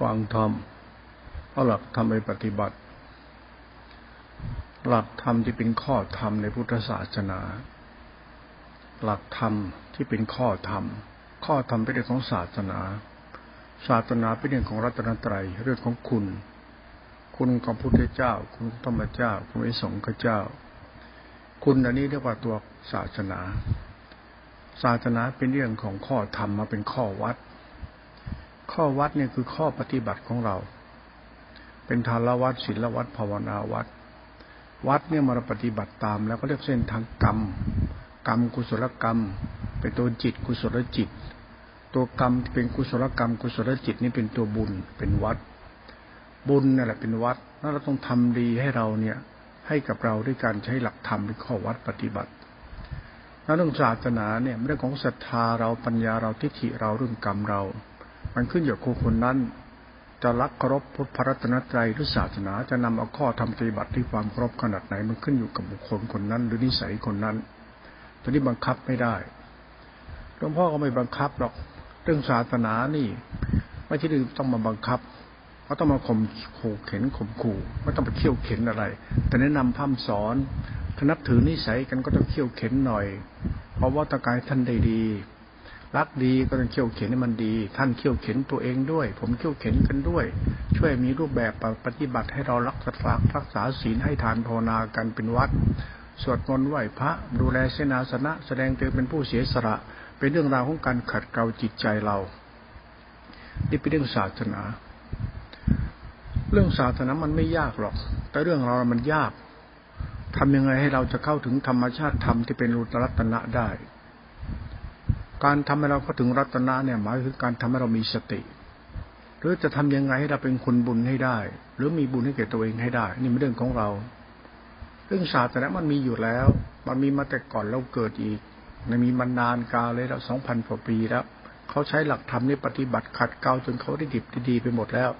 ฟังธรรมเอาหลักธรรมไปปฏิบัติ หลักธรรมที่เป็นข้อธรรมในพุทธศาสนา หลักธรรมที่เป็นข้อธรรม ข้อธรรมเป็นเรื่องของศาสนา ศาสนาเป็นเรื่องของรัตนตรัยเรื่องของคุณ คุณของพุทธเจ้า คุณธรรมเจ้า คุณอิสงฆ์เจ้า คุณอันนี้เรียกว่าตัวศาสนา ศาสนาเป็นเรื่องของข้อธรรมมาเป็นข้อวัด ข้อวัดเนี่ยคือข้อปฏิบัติของเรา เป็นทานวัดศีลวัดภาวนาวัด วัดเนี่ยมาปฏิบัติตาม แล้วก็เรียกเส้นทางกรรม กรรมกุศลกรรม เป็นตัวจิตกุศลจิต ตัวกรรมเป็นกุศลกรรม กุศลจิตนี่เป็นตัวบุญเป็นวัด บุญนั่นแหละเป็นวัดแล้วเราต้องทำดีให้เราเนี่ยให้กับเราด้วยการใช้หลักธรรมเป็นข้อวัดปฏิบัติแล้วเรื่องศาสนาเนี่ยเรื่องของศรัทธาเราปัญญาเราทิฏฐิเราเรื่องกรรมเรา มันขึ้นอยู่กับคนนั้น จะรักเคารพพุทธพระรัตนตรัยหรือศาสนาจะนำเอาข้อธรรมปฏิบัติที่ความเคารพขนาดไหน มันขึ้นอยู่กับบุคคลคนนั้น หรือนิสัยคนนั้นตอนนี้บังคับไม่ได้หลวงพ่อก็ไม่บังคับหรอกเรื่องศาสนานี่ ไม่ใช่ต้องมาบังคับเขาต้องมาข่มขู่เข็นข่มขู่ไม่ต้องไปเขี่ยวเข็นอะไร แต่แนะนำพร่ำสอนถ้านับถือนิสัยกันก็ต้องเขี่ยวเข็นหน่อย เพราะว่าตะกายท่านได้ดี รักดีก็ต้องเขี่ยวเข็นให้มันดี ท่านเขี่ยวเข็นตัวเองด้วย ผมเขี่ยวเข็นกันด้วย ช่วยมีรูปแบบปฏิบัติให้เรารักษารักษาศีลให้ทานภาวนากันเป็นวัด สวดมนต์ไหว้พระ ดูแลเสนาสนะ แสดงตัวเป็นผู้เสียสละเป็นเรื่องราวของการขัดเกลาจิตใจเรานี่เป็นเรื่องศาสนา เรื่องศาสนามันไม่ยากหรอก แต่เรื่องเรามันยากทำยังไงให้เราจะเข้าถึงธรรมชาติธรรมที่เป็นรูตรัตนะได้ การทำให้เราเข้าถึงรัตนะเนี่ยหมายถึงการทำให้เรามีสติ หรือจะทำยังไงให้เราเป็นคนบุญให้ได้ หรือมีบุญให้แก่ตัวเองให้ได้ นี่เป็นเรื่องของเรา เรื่องศาสนามันมีอยู่แล้ว มันมีมาแต่ก่อนเราเกิดอีกมันมีมานานกาเลยแล้วสองพันกว่าปีแล้วเขาใช้หลักธรรมนี่ปฏิบัติขัดเกลาจนเขาได้ดิบดีไปหมดแล้ว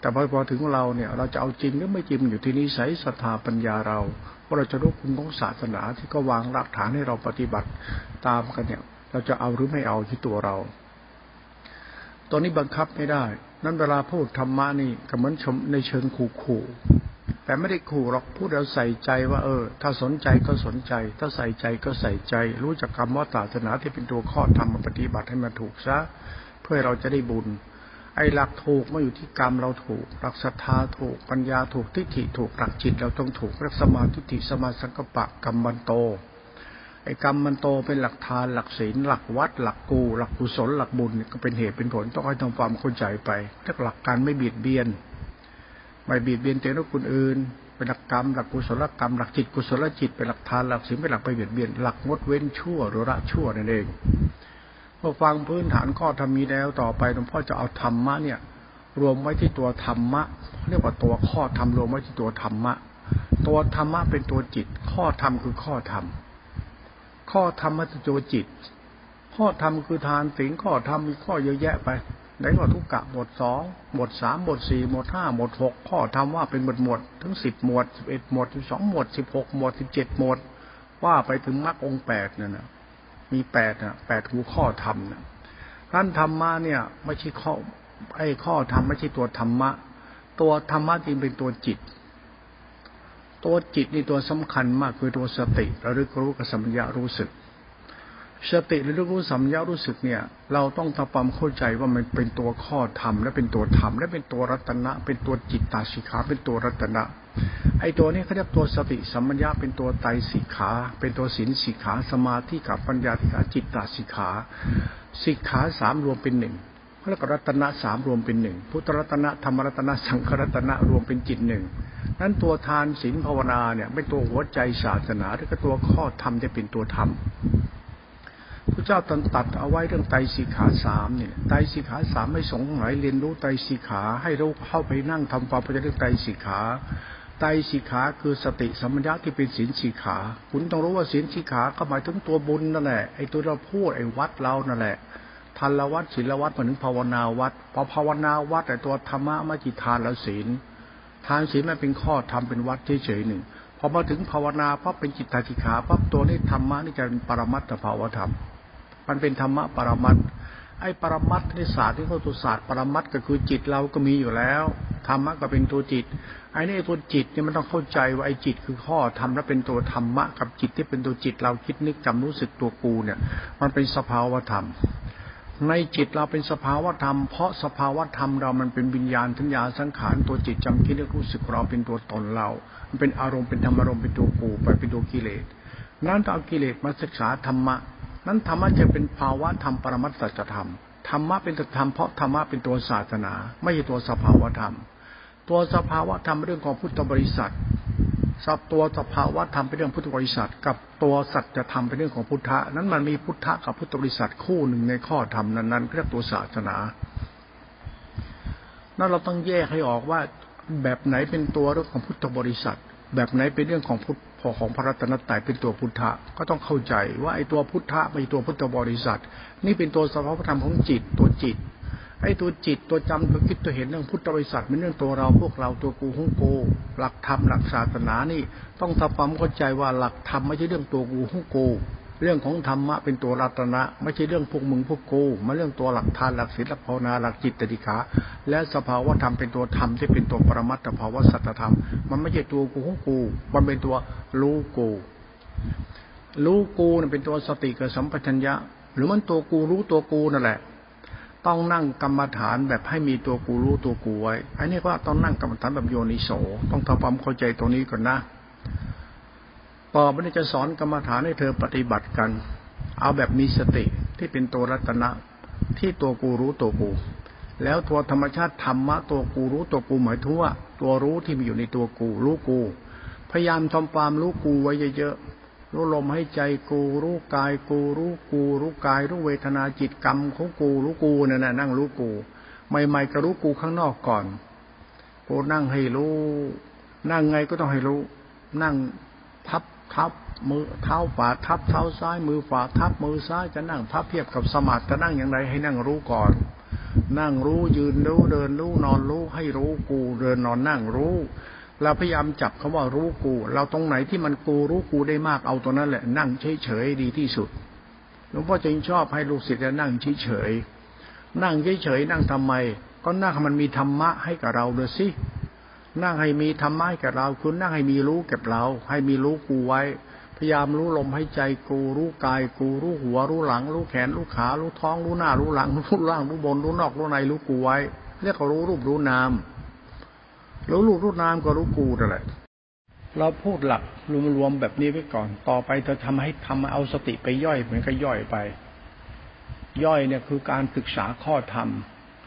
แต่พอพอถึงเราเนี่ย เราจะเอาจริงหรือไม่จริงอยู่ที่นิสัยศรัทธาปัญญาเราว่าเราจะรู้คุณของศาสนาที่ก็วางรากฐานให้เราปฏิบัติตามกันเนี่ย เราจะเอาหรือไม่เอาที่ตัวเรา ตอนนี้บังคับไม่ได้ นั้นเวลาพูดธรรมะนี่ก็เหมือนชมในเชิงขู่ขู่แต่ไม่ได้ขู่หรอกพูดเราใส่ใจว่าเออ ถ้าสนใจก็สนใจ ถ้าใส่ใจก็ใส่ใจ รู้จักคำว่าศาสนาที่เป็นตัวข้อธรรมปฏิบัติให้มันถูกซะเพื่อเราจะได้บุญ ไอ้หลักถูกมาอยู่ที่กรรมเราถูก หลักศรัทธาถูกปัญญาถูกทิฏฐิถูกหลักจิตเราต้องถูกรักสมาธิฏฐิสมาสังกปะกรรมบันโต ไอ้กรรมมันโตเป็นหลักทานหลักศีลหลักวัด หลักกู หลักกุศลหลักบุญก็เป็นเหตุเป็นผลต้องให้ทำความเข้าใจไปถ้าหลักการไม่เบียดเบียน ไม่เบียดเบียนเตนคนอื่นเป็นหลักกรรมหลักกุศลกรรมหลักจิตกุศลจิตเป็นหลักทานหลักศีลเป็นหลักไปเบียดเบียนหลักงดเว้นชั่วหรือละชั่วนั่นเองพอฟังพื้นฐานข้อธรรมีแล้วต่อไปหลวงพ่อจะเอาธรรมะเนี่ย รวมไว้ที่ตัวธรรมะเรียกว่าตัวข้อธรรมรวมไว้ที่ตัวธรรมะ ตัวธรรมะเป็นตัวจิต ข้อธรรมคือข้อธรรม ข้อธรรมมัตโจจิต ข้อธรรมคือทานสิงข้อธรรมมีข้อเยอะแยะไปไหนว่าทุกกะหมดสองหมดสามหมดสี่หมดห้าหมดหกข้อธรรมว่าเป็นหมดหมดถึงสิบหมวดสิบเอ็ดหมวดสิบสองหมวดสิบหกหมวดสิบเจ็ดหมวด ว่าไปถึงมรรคองแปดเนั่นนะมีแปดนะแปดหัวข้อธรรมนะท่านธรรมะเนี่ย ไม่ใช่ข้อไอ้ข้อธรรมไม่ใช่ตัวธรรมะ ตัวธรรมะจริงเป็นตัวจิต ตัวจิตนี่ตัวสำคัญมากคือตัวสติระลึกรู้กับสัมยารู้สึก สติระลึกรู้สัมยารู้สึกเนี่ย เราต้องทำความเข้าใจว่ามันเป็นตัวข้อธรรมและเป็นตัวธรรมและเป็นตัวรัตนะ เป็นตัวจิตตาสิขาเป็นตัวรัตนะไอ้ตัวนี้เขาเรียกตัวสติสัมมัญญาเป็นตัวไตสิขา เป็นตัวศีลสิขาสมาธิกับปัญญาสิขาจิตตาสิขาสิขาสามรวมเป็นหนึ่ง แล้วก็รัตนะสามรวมเป็นหนึ่งพุทธรัตนะธรรมรัตนะสังขรัตนะรวมเป็นจิตหนึ่งนั้นตัวทานศีลภาวนาเนี่ยไม่ตัวหัวใจศาสนาหรือก็ตัวข้อธรรมจะเป็นตัวธรรมพระเจ้าตันตัดเอาไว้เรื่องไตรสิขาสามเนี่ยไตรสิขาสามไม่สงไหนเรียนรู้ไตรสิขาให้เราเข้าไปนั่งทำความเข้าใจเรื่องไตรสิขาไตรสิขาคือสติสัมปชัญญะที่เป็นศีลสิขา คุณต้องรู้ว่าศีลสิขาก็หมายถึงตัวบุญนั่นแหละไอ้ตัวเราพูดไอ้วัดเรานั่นแหละ ทันละวัดศีลวัดมาถึงภาวนาวัดพอภาวนาวัดแต่ตัวธรรมะไม่จิทานแล้วศีลทานศีลมันเป็นข้อทำเป็นวัดเฉยๆหนึ่งพอมาถึงภาวนาปั๊บเป็นจิตตาธิขาปั๊บตัวนี้ธรรมะนี่จะเป็นปรมัตถภาวธรรม มันเป็นธรรมะปรมัตไอ้ปรมัตถศาสตร์ที่เขาตัวศาสตร์ปรมัตถ์ก็คือจิตเราก็มีอยู่แล้วธรรมะก็เป็นตัวจิตไอ้นี่ตัวจิตเนี่ยมันต้องเข้าใจว่าไอ้จิตคือข้อธรรมและเป็นตัวธรรมะกับจิตที่เป็นตัวจิตเราคิดนึกจำรู้สึกตัวกูเนี่ย มันเป็นสภาวธรรม ในจิตเราเป็นสภาวธรรม เพราะสภาวธรรมเรามันเป็นวิญญาณทัญญาสังขารตัวจิตจำคิดนึกรู้สึกเราเป็นตัวตนเรา มันเป็นอารมณ์เป็นธรรมอารมณ์เป็นตัวกูไปเป็นตัวกิเลส นั้นต้องเอากิเลสมาศึกษาธรรมะ นั้นธรรมะจะเป็นภาวะธรรมปรมัตสัจธรรม ธรรมะเป็นธรรมเพราะธรรมะเป็นตัวศาสนา ไม่ใช่ตัวสภาวธรรม ตัวสภาวธรรมเรื่องของพุทธบริษัท สับตัวสภาวธรรมเป็นเรื่องพุทธบริษัท กับตัวสัจธรรมเป็นเรื่องของพุทธะนั้นมันมีพุทธะกับพุทธบริษัทคู่หนึ่งในข้อธรรมนั้นๆเรียกตัวศาสนา นั้นเราต้องแยกให้ออกว่าแบบไหนเป็นตัวเรื่องของพุทธบริษัท แบบไหนเป็นเรื่องของพุทธของพระรัตนตรัยเป็นตัวพุทธะก็ต้องเข้าใจว่าไอ้ตัวพุทธะไม่ตัวพุทธบริษัท นี่เป็นตัวสภาวธรรมของจิตตัวจิต ไอ้ตัวจิตตัวจำตัวคิดตัวเห็นเรื่องพุทธบริษัทเป็นเรื่องตัวเราพวกเราตัวกูของกูหลักธรรมหลักศาสนานี่ ต้องทำความเข้าใจว่าหลักธรรมไม่ใช่เรื่องตัวกูของกูเรื่องของธรรมะเป็นตัวรัตนะ ไม่ใช่เรื่องพวกมึงพวกกูมาเรื่องตัวหลักทานหลักศีลหลักภาวนาหลักจิตติขาและสภาวะธรรมเป็นตัวธรรมที่เป็นตัวปรมัตถภาวะสัจธรรม มันไม่ใช่ตัวกูของกู มันเป็นตัวรู้กูรู้กูเนี่เป็นตัวสติกับสัมปชัญญะ หรือมันตัวกูรู้ตัวกูนั่นแหละ ต้องนั่งกรรมฐานแบบให้มีตัวกูรู้ตัวกูไว้ อันนี้ก็ต้องนั่งกรรมฐานแบบโยนิโส ต้องทำความเข้าใจตรงนี้ก่อนนะ ต่อไปนี้จะสอนกรรมฐานให้เธอปฏิบัติกัน เอาแบบมีสติที่เป็นตัวรัตนะที่ตัวกูรู้ตัวกู แล้วตัวธรรมชาติธรรมะตัวกูรู้ตัวกูหมายถึงว่าตัวรู้ที่มีอยู่ในตัวกูรู้กู พยายามทำความรู้กูไว้เยอะ รู้ลมให้ใจกูรู้กายกูรู้กูรู้กายรู้เวทนาจิตกรรมของกูรู้กูนั่นน่ะนั่งรู้กูใหม่ๆก็รู้กูข้างนอกก่อนกูนั่งให้รู้ นั่งไงก็ต้องให้รู้ นั่งทับทับมือเท้าขวาทับเท้าซ้ายมือขวาทับมือซ้ายจะนั่งพับเพียบกับสมาธิจะนั่งอย่างไรให้นั่งรู้ก่อน นั่งรู้ยืนรู้เดินรู้นอนรู้ให้รู้กูเดินนอนนั่งรู้ เราพยายามจับคาว่ารู้กู เราตรงไหนที่มันกูรู้กูได้มากเอาตัวนั้นแหละนั่งเฉยๆดีที่สุดหลวงพ่อจึงชอบให้ลูกศิษย์นั่งเฉยๆนั่งเฉยๆนั่งทำไม ก็นั่งมันมีธรรมะให้กับเราเดยสินั่งให้มีธรรมะให้กับเราคุณนั่งให้มีรู้กับเรา ให้มีรู้กูไว้ พยายามรู้ลมให้ใจกูรู้กายกูรู้หัว รู้หลัง รู้แขน รู้ขา รู้ท้อง รู้หน้า รู้หลัง รู้ล่างรู้บน รู้นอกรู้ในรู้กูไว้เรียกว่ารู้รูปรู้นาม รู้รูปรู้นามก็รู้กูนั่นแหละเราพูดหลักรวมๆแบบนี้ไว้ก่อน ต่อไปเธอทำให้ทำเอาสติไปย่อยเหมือนก็ย่อยไป ย่อยเนี่ยคือการศึกษาข้อธรรม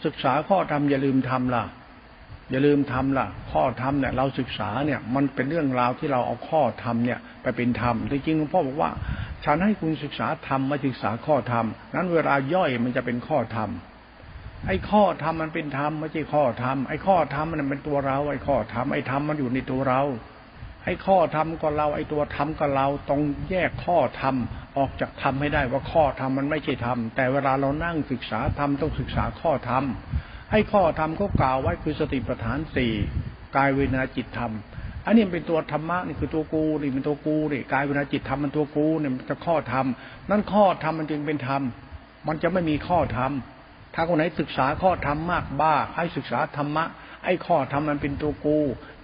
ศึกษาข้อธรรมอย่าลืมทำล่ะ อย่าลืมทำล่ะ ข้อธรรมเนี่ย เราศึกษาเนี่ย มันเป็นเรื่องราวที่เราเอาข้อธรรมเนี่ย ไปเป็นธรรมจริงๆหลวงพ่อบอกว่า ฉันให้คุณศึกษาธรรมมาศึกษาข้อธรรมนั้นเวลาย่อยมันจะเป็นข้อธรรม ไอ้ข้อธรรมมันเป็นธรรมไม่ใช่ข้อธรรมไอ้ข้อธรรมมันเป็นตัวเรา ไอ้ข้อธรรมไอ้ธรรมมันอยู่ในตัวเรา ไอ้ข้อธรรมก็เรา ไอ้ตัวธรรมก็เราต้องแยกข้อธรรมออกจากธรรมให้ได้ว่าข้อธรรมมันไม่ใช่ธรรมแต่เวลาเรานั่งศึกษาธรรมต้องศึกษาข้อธรรมให้ข้อธรรมเขากล่าวไว้คือสติปัฏฐานสี่กายเวนาจิตธรรมอันนี้เป็นตัวธรรมะนี่คือตัวกูนี่เป็นตัวกูนี่กายเวนาจิตธรรมมันตัวกูเนี่ยมันจะข้อธรรมนั่นข้อธรรมมันจึงเป็นธรรมมันจะไม่มีข้อธรรม ถ้าคนไหนศึกษาข้อธรรมมากบ้าให้ศึกษาธรรมะ ไอ้ข้อธรรมมันเป็นตัวกู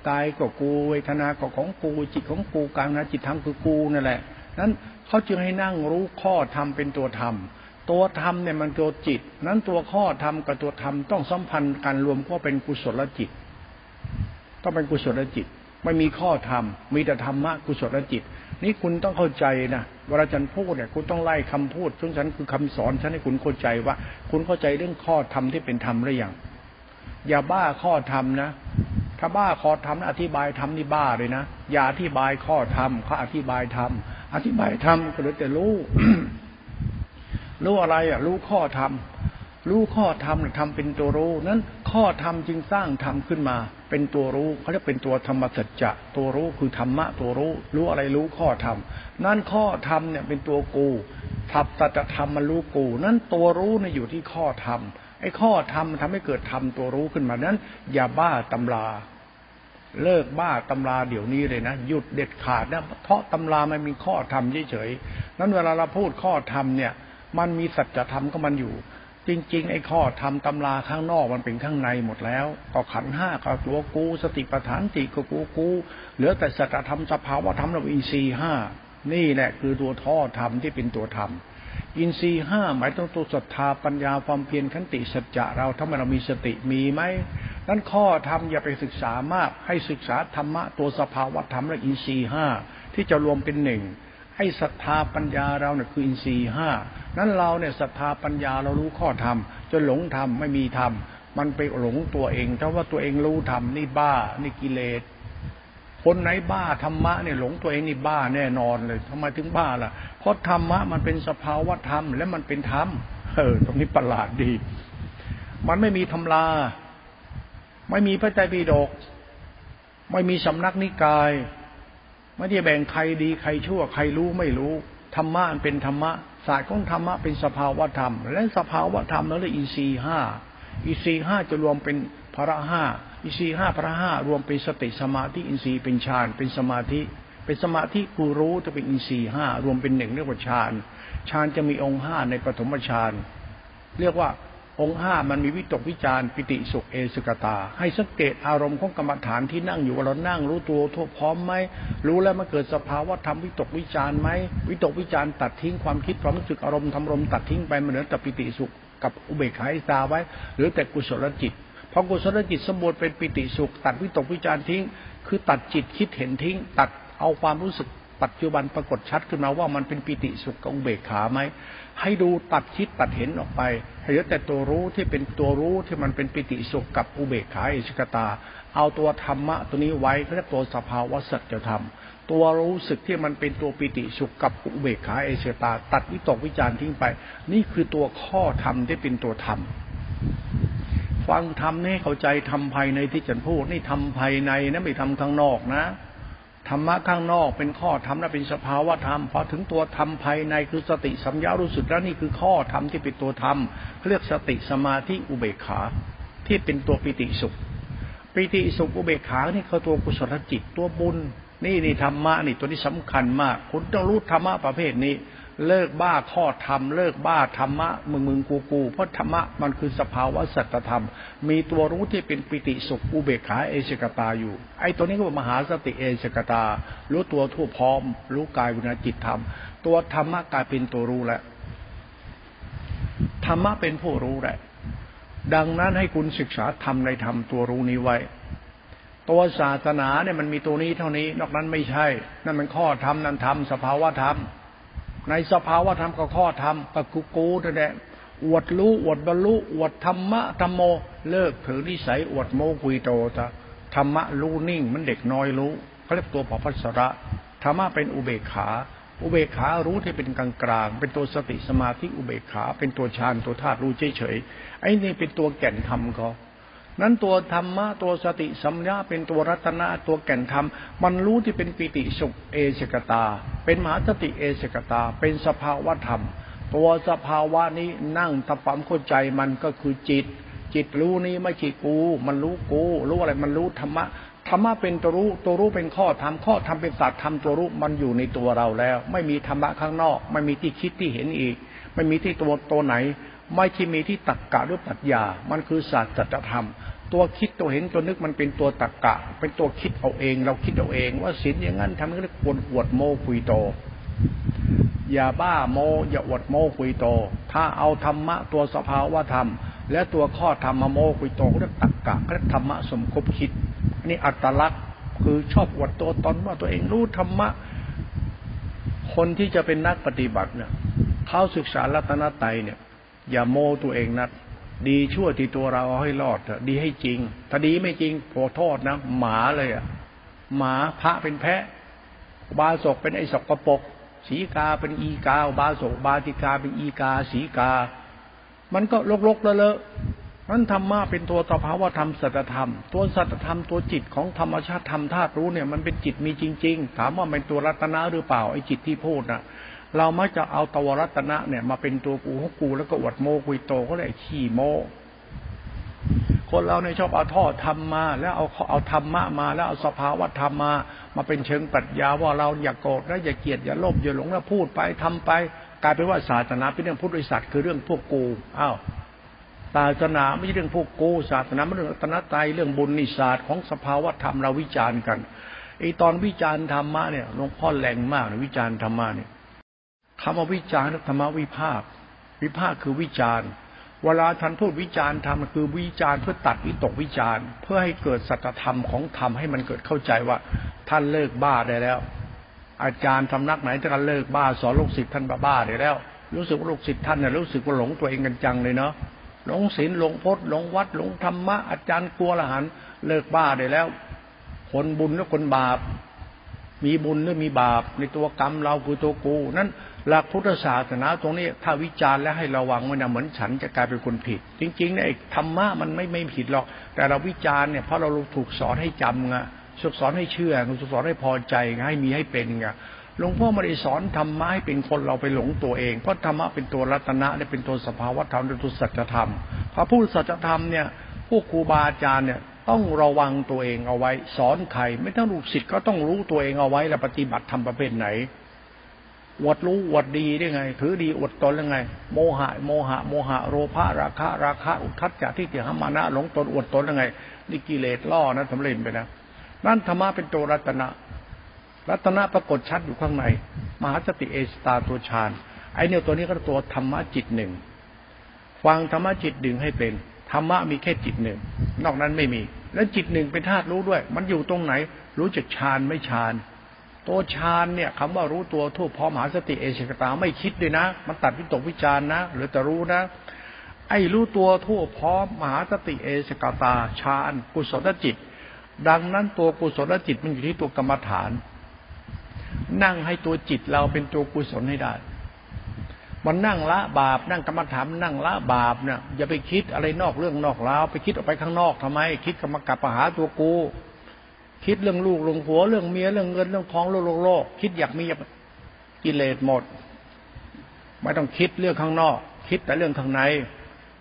กายก็กูเวทนาก็ของกูจิตของกูกายนะจิตธรรมคือกูนั่นแหละ นั้นเขาจึงให้นั่งรู้ข้อธรรมเป็นตัวธรรม ตัวธรรมเนี่ยมันตัวจิต นั้นตัวข้อธรรมกับตัวธรรมต้องสัมพันธ์กันรวมก็เป็นกุศลจิต ต้องเป็นกุศลจิต ไม่มีข้อธรรม มีแต่ธรรมะกุศลจิต นี่คุณต้องเข้าใจนะ เวลาฉันพูดเนี่ยคุณต้องไล่คำพูดซึ่งฉันคือคำสอนฉันให้คุณเข้าใจว่า คุณเข้าใจเรื่องข้อธรรมที่เป็นธรรมหรือยังอย่าบ้าข้อธรรมนะ ถ้าบ้าข้อธรรมอธิบายธรรมนี่บ้าเลยนะอย่าอธิบายข้อธรรมเขาอธิบายธรรมอธิบายธรรมก็เหลือแต่รู้รู้อะไรอะ รู้ข้อธรรม รู้ข้อธรรมทำเป็นตัวรู้ นั้นข้อธรรมจึงสร้างธรรมขึ้นมา เป็นตัวรู้เขาเรียกเป็นตัวธรรมสัจจะตัวรู้คือธรรมะตัวรู้ รู้อะไรรู้ข้อธรรมนั่นข้อธรรมเนี่ยเป็นตัวกูทับตัจธรรมมันรู้กูนั้นตัวรู้เนี่ยอยู่ที่ข้อธรรมไอ้ข้อธรรมมันทำให้เกิดธรรมตัวรู้ขึ้นมานั้น อย่าบ้าตำราเลิกบ้าตำราเดี๋ยวนี้เลยนะหยุดเด็ดขาดนะเพราะตำรามันมีข้อธรรมเฉยๆนั้นเวลาเราพูดข้อธรรมเนี่ย มันมีสัจธรรมก็มันอยู่ จริง ๆ ไอ้ข้อทำตำราข้างนอกมันเป็นข้างในหมดแล้ว ก็ขันห้าก็ตัวกู สติปัฏฐานติก็กูกูเหลือแต่สัจธรรมสภาวะธรรมเราอินทรีห้านี่แหละคือตัวท่อธรรมที่เป็นตัวธรรมอินทรีห้าหมายถึงตัวศรัทธาปัญญาความเพียรขันติสัจจะเราถ้าเรามีสติมีไหมนั้นข้อธรรมอย่าไปศึกษามากให้ศึกษาธรรมะตัวสภาวะธรรมและอินทรีห้าที่จะรวมเป็นหนึ่ง ให้ศรัทธาปัญญาเราเนี่ยคืออินทรีย์ห้านั้นเราเนี่ยศรัทธาปัญญาเรารู้ข้อธรรมจนหลงธรรมไม่มีธรรมมันไปหลงตัวเองถ้าว่าตัวเองรู้ธรรมนี่บ้านี่กิเลสคนไหนบ้าธรรมะเนี่ยหลงตัวเองนี่บ้าแน่นอนเลยทำไมถึงบ้าล่ะ เพราะธรรมะมันเป็นสภาวะธรรมและมันเป็นธรรมเออตรงนี้ประหลาดดี มันไม่มีทำลา ไม่มีพระไตรปิฎกไม่มีสำนักนิกาย ไม่ได้แบ่งใครดีใครชั่วใครรู้ไม่รู้ธรรมะเป็นธรรมะศาสตร์ของธรรมะเป็นสภาวะธรรม และสภาวะธรรมแล้วเลยอินทรีห้าอินทรีห้าจะรวมเป็นพระห้าอินทรีห้าพระห้ารวมเป็นสติสมาธิอินทรีย์เป็นฌานเป็นสมาธิ เป็นสมาธิกูรู้จะเป็นอินทรีห้ารวมเป็นหนึ่งเรียกว่าฌานฌานจะมีองค์ห้าในปฐมฌานเรียกว่า องค์ห้ามันมีวิตกวิจารปิติสุขเอสุกตา ให้สังเกตอารมณ์ของกรรมฐานที่นั่งอยู่ว่าเรานั่งรู้ตัวทั่วพร้อมไหมรู้แล้วมันเกิดสภาวะธรรมวิตกวิจารไหมวิตกวิจารตัดทิ้งความคิดความรู้สึกอารมณ์ทำรมตัดทิ้งไปมันเหลือแต่ปิติสุขกับอุเบกขาอิสาไว้ หรือแต่กุศลจิตพอกุศลจิตสมบูรณ์เป็นปิติสุข ตัดวิตกวิจารทิ้ง คือตัดจิตคิดเห็นทิ้ง ตัดเอาความรู้สึกปัจจุบันปรากฏชัดขึ้นมาว่ามันเป็นปิติสุขกับอุเบกขาไหม ให้ดูตัดคิดตัดเห็นออกไปให้เหลือแต่ตัวรู้ที่เป็นตัวรู้ที่มันเป็นปิติสุขกับอุเบกขาอิสกตา เอาตัวธรรมะตัวนี้ไว้เขาเรียกตัวสภาวะสัจธรรม ตัวรู้สึกที่มันเป็นตัวปิติสุขกับอุเบกขาเอเชตา ตัดวิตกวิจารทิ้งไป นี่คือตัวข้อธรรมที่เป็นตัวธรรมฟังธรรมนี่เข้าใจทำภายในที่ฉันพูดนี่ทำภายในนะไม่ทำข้างนอกนะ ธรรมะข้างนอกเป็นข้อธรรมและเป็นสภาวะธรรมพอถึงตัวธรรมภายในคือสติสัมยารู้สึกแล้วนี่คือข้อธรรมที่เป็นตัวธรรมเรียกสติสมาธิอุเบกขาที่เป็นตัวปิติสุข ปิติสุขอุเบกขานี่คือตัวกุศลจิตตัวบุญ นี่นี่ธรรมะนี่ตัวนี้สำคัญมาก คุณต้องรู้ธรรมะประเภทนี้ เลิกบ้าข้อธรรม เลิกบ้าธรรมะ มึงมึงกูกู เพราะธรรมะมันคือสภาวะสัจธรรม มีตัวรู้ที่เป็นปิติสุขอุเบกขาเอชกตาอยู่ ไอ้ตัวนี้ก็เป็นมหาสติเอชกตา รู้ตัวทั่วพร้อม รู้กายวิญญาจิตธรรม ตัวธรรมะกลายเป็นตัวรู้แล้วธรรมะเป็นผู้รู้แหละ ดังนั้นให้คุณศึกษาธรรมในธรรมตัวรู้นี้ไว้ ตัวศาสนาเนี่ยมันมีตัวนี้เท่านี้ นอกนั้นไม่ใช่ นั่นมันข้อธรรมนั่นธรรมสภาวะธรรม ในสภาวะธรรมก็ข้อธรรมก็กูกูนั่นแหละอวดรู้อวดบรรลุอวดธรรมะธรรมโม เลิกถือนิสัยอวดโมกุยโตซะธรรมะรู้นิ่งมันเด็กน้อยรู้เขาเรียกตัวปพัสระธรรมะเป็นอุเบกขา อุเบกขารู้ที่เป็นกลางกลางเป็นตัวสติสมาธิอุเบกขา เป็นตัวฌานตัวธาตุรู้เฉยเฉยไอ้นี่เป็นตัวแก่นธรรมเขา นั้นตัวธรรมะตัวสติสัมยาเป็นตัวรัตนะตัวแก่นธรรม มันรู้ที่เป็นปิติสุขเอชกตา เป็นมหาสติเอชกตา เป็นสภาวะธรรม ตัวสภาวะนี้นั่งทำความเข้าใจมันก็คือจิต จิตรู้นี้ไม่ใช่กู มันรู้กู รู้อะไรมันรู้ธรรมะธรรมะเป็นตัวรู้ตัวรู้เป็นข้อธรรมข้อธรรมเป็นศาสตร์ธรรมตัวรู้มันอยู่ในตัวเราแล้ว ไม่มีธรรมะข้างนอก ไม่มีที่คิดที่เห็นอีก ไม่มีที่ตัวตัวไหน ไม่ใช่มีที่ตักกะหรือปรัชญา มันคือศาสตร์จัตธรรม ตัวคิดตัวเห็นตัวนึกมันเป็นตัวตรกกะ เป็นตัวคิดเอาเอง เราคิดเอาเอง ว่าศีลอย่างนั้นทำให้เรียกวนอวดโมคุยโต อย่าบ้าโม อย่าอวดโมคุยโต ถ้าเอาธรรมะตัวสภาวะธรรม และตัวข้อธรรมโมคุยโตเรียกตรกกะเรียกธรรมะสมคบคิดนี่อัตลักษณ์คือชอบอวดตัวตนว่าตัวเองรู้ธรรมะ คนที่จะเป็นนักปฏิบัติเนี่ยเขาศึกษาลัตนไตเนี่ย อย่าโมตัวเองนัก ดีชั่วที่ตัวเราเอาให้รอดเถอะดีให้จริง ถ้าดีไม่จริงโผโทษนะ หมาเลยอะหมาพระเป็นแพะ บาศกเป็นไอ้สกปรกสีกาเป็นอีกา บาศกบาติกาเป็นอีกา สีกา มันก็ลกๆเลอะนั้นธรรมะเป็นตัวสภาวธรรมสัจธรรม ตัวสัจธรรมตัวจิตของธรรมชาติธรรมธาตุรู้เนี่ยมันเป็นจิตมีจริง ๆ ถามว่าเป็นตัวรัตนะหรือเปล่าไอ้จิตที่พูดนะ เรามักจะเอาตวรัตนะเนี่ย มาเป็นตัวกูของกูแล้วก็อวดโมกุยโตก็เลยขี้โมคนเราเนี่ยชอบเอาท่อทำมา แล้วเอาเอาธรรมะมาแล้วเอาสภาวะธรรมมา มาเป็นเชิงปรัชญาว่าเราอย่ากโกรธและอย่าเกลียดอย่าโลภอย่าหลงแล้วพูดไปทำไป กลายเป็นว่าศาสนาเป็นเรื่องพุทธศาสตร์คือเรื่องพวกกูอ้าวศาสนาไม่ใช่เรื่องพวกโกศาสนาไม่เรื่องรัตนตรัยเรื่องบุญนิศาสตร์ของสภาวะธรรมเราวิจารณ์กันไอตอนวิจารณ์ธรรมะเนี่ยหลวงพ่อแรงมากนะวิจารณ์ธรรมะเนี่ย คำว่าวิจารณ์ธรรมวิภาค วิภาคคือวิจารณ์ เวลาท่านพูดวิจารณ์ธรรมคือวิจารณ์เพื่อตัดวิตกวิจารณ์ เพื่อให้เกิดสัจธรรมของธรรมให้มันเกิดเข้าใจว่า ท่านเลิกบ้าได้แล้ว อาจารย์สำนักไหนท่านเลิกบ้าสอนลูกศิษย์ท่านบ้าได้แล้ว รู้สึกว่าลูกศิษย์ท่านเนี่ยรู้สึกว่าหลงตัวเองกันจังเลยเนาะหลงศีลหลงพจน์หลงวัดหลงธรรมะอาจารย์กลัวละหันเลิกบ้าได้แล้ว คนบุญและคนบาป มีบุญหรือมีบาปในตัวกรรมเราคือตัวกูนั้น หลักพุทธศาสนาตรงนี้ถ้าวิจารณ์และให้ระวังมันเหมือนฉันจะกลายเป็นคนผิด จริงๆเนี่ยธรรมะมันไม่ไม่ผิดหรอก แต่เราวิจารณ์เนี่ยเพราะเราถูกสอนให้จำไงถูกสอนให้เชื่อถูกสอนให้พอใจให้มีให้เป็นไงหลวงพ่อไม่ได้สอนธรรมะให้เป็นคนเราไปหลงตัวเองเพราะธรรมะเป็นตัวรัตนะเนี่ยเป็นตัวสภาวธรรมเป็นตัวสัจธรรมพอพูดสัจธรรมเนี่ยพวกครูบาอาจารย์เนี่ยต้องระวังตัวเองเอาไว้ สอนใครไม่ต้องลูกศิษย์ก็ต้องรู้ตัวเองเอาไว้และปฏิบัติธรรมประเภทไหน อวดรู้อวดดีได้ไง ถือดีอวดตนยังไง โมหะ โมหะ โมหะโรภะราคะ ราคะ อุทัศจากที่เถียงมานะหลงตนอวดตนยังไงนี่กิเลสล่อนะสำเร็จไปนะนั่นธรรมะเป็นตัวรัตนะรัตนะปรากฏชัดอยู่ข้างใน มหาสติเอสตาตัวฌานไอเนี่ยตัวนี้ก็ตัวธรรมะจิตหนึ่งฟังธรรมะจิตดึงให้เป็นธรรมะมีแค่จิตหนึ่งนอกนั้นไม่มี แล้วจิตหนึ่งเป็นธาตุรู้ด้วย มันอยู่ตรงไหน รู้จักฌานไม่ฌาน ตัวฌานเนี่ยคำว่ารู้ตัวทั่วพร้อมหาสติเอชกตาไม่คิดด้วยนะ มันตัดวิตกวิจารนะหรือแต่รู้นะ ไอ้รู้ตัวทั่วพร้อมมหาสติเอชกตาฌานกุศลจิต ดังนั้นตัวกุศลจิตมันอยู่ที่ตัวกรรมฐาน นั่งให้ตัวจิตเราเป็นตัวกุศลให้ได้ มันนั่งละบาป นั่งกรรมฐานนั่งละบาปเนี่ยอย่าไปคิดอะไรนอกเรื่องนอกราวไปคิดออกไปข้างนอกทำไม คิดกรรมกับปหาตัวกู คิดเรื่องลูกเรื่องผัวเรื่องเมียเรื่องเงินเรื่องทองเรื่องโลกโลกคิดอยากมีกิเลสหมด ไม่ต้องคิดเรื่องข้างนอก คิดแต่เรื่องข้างใน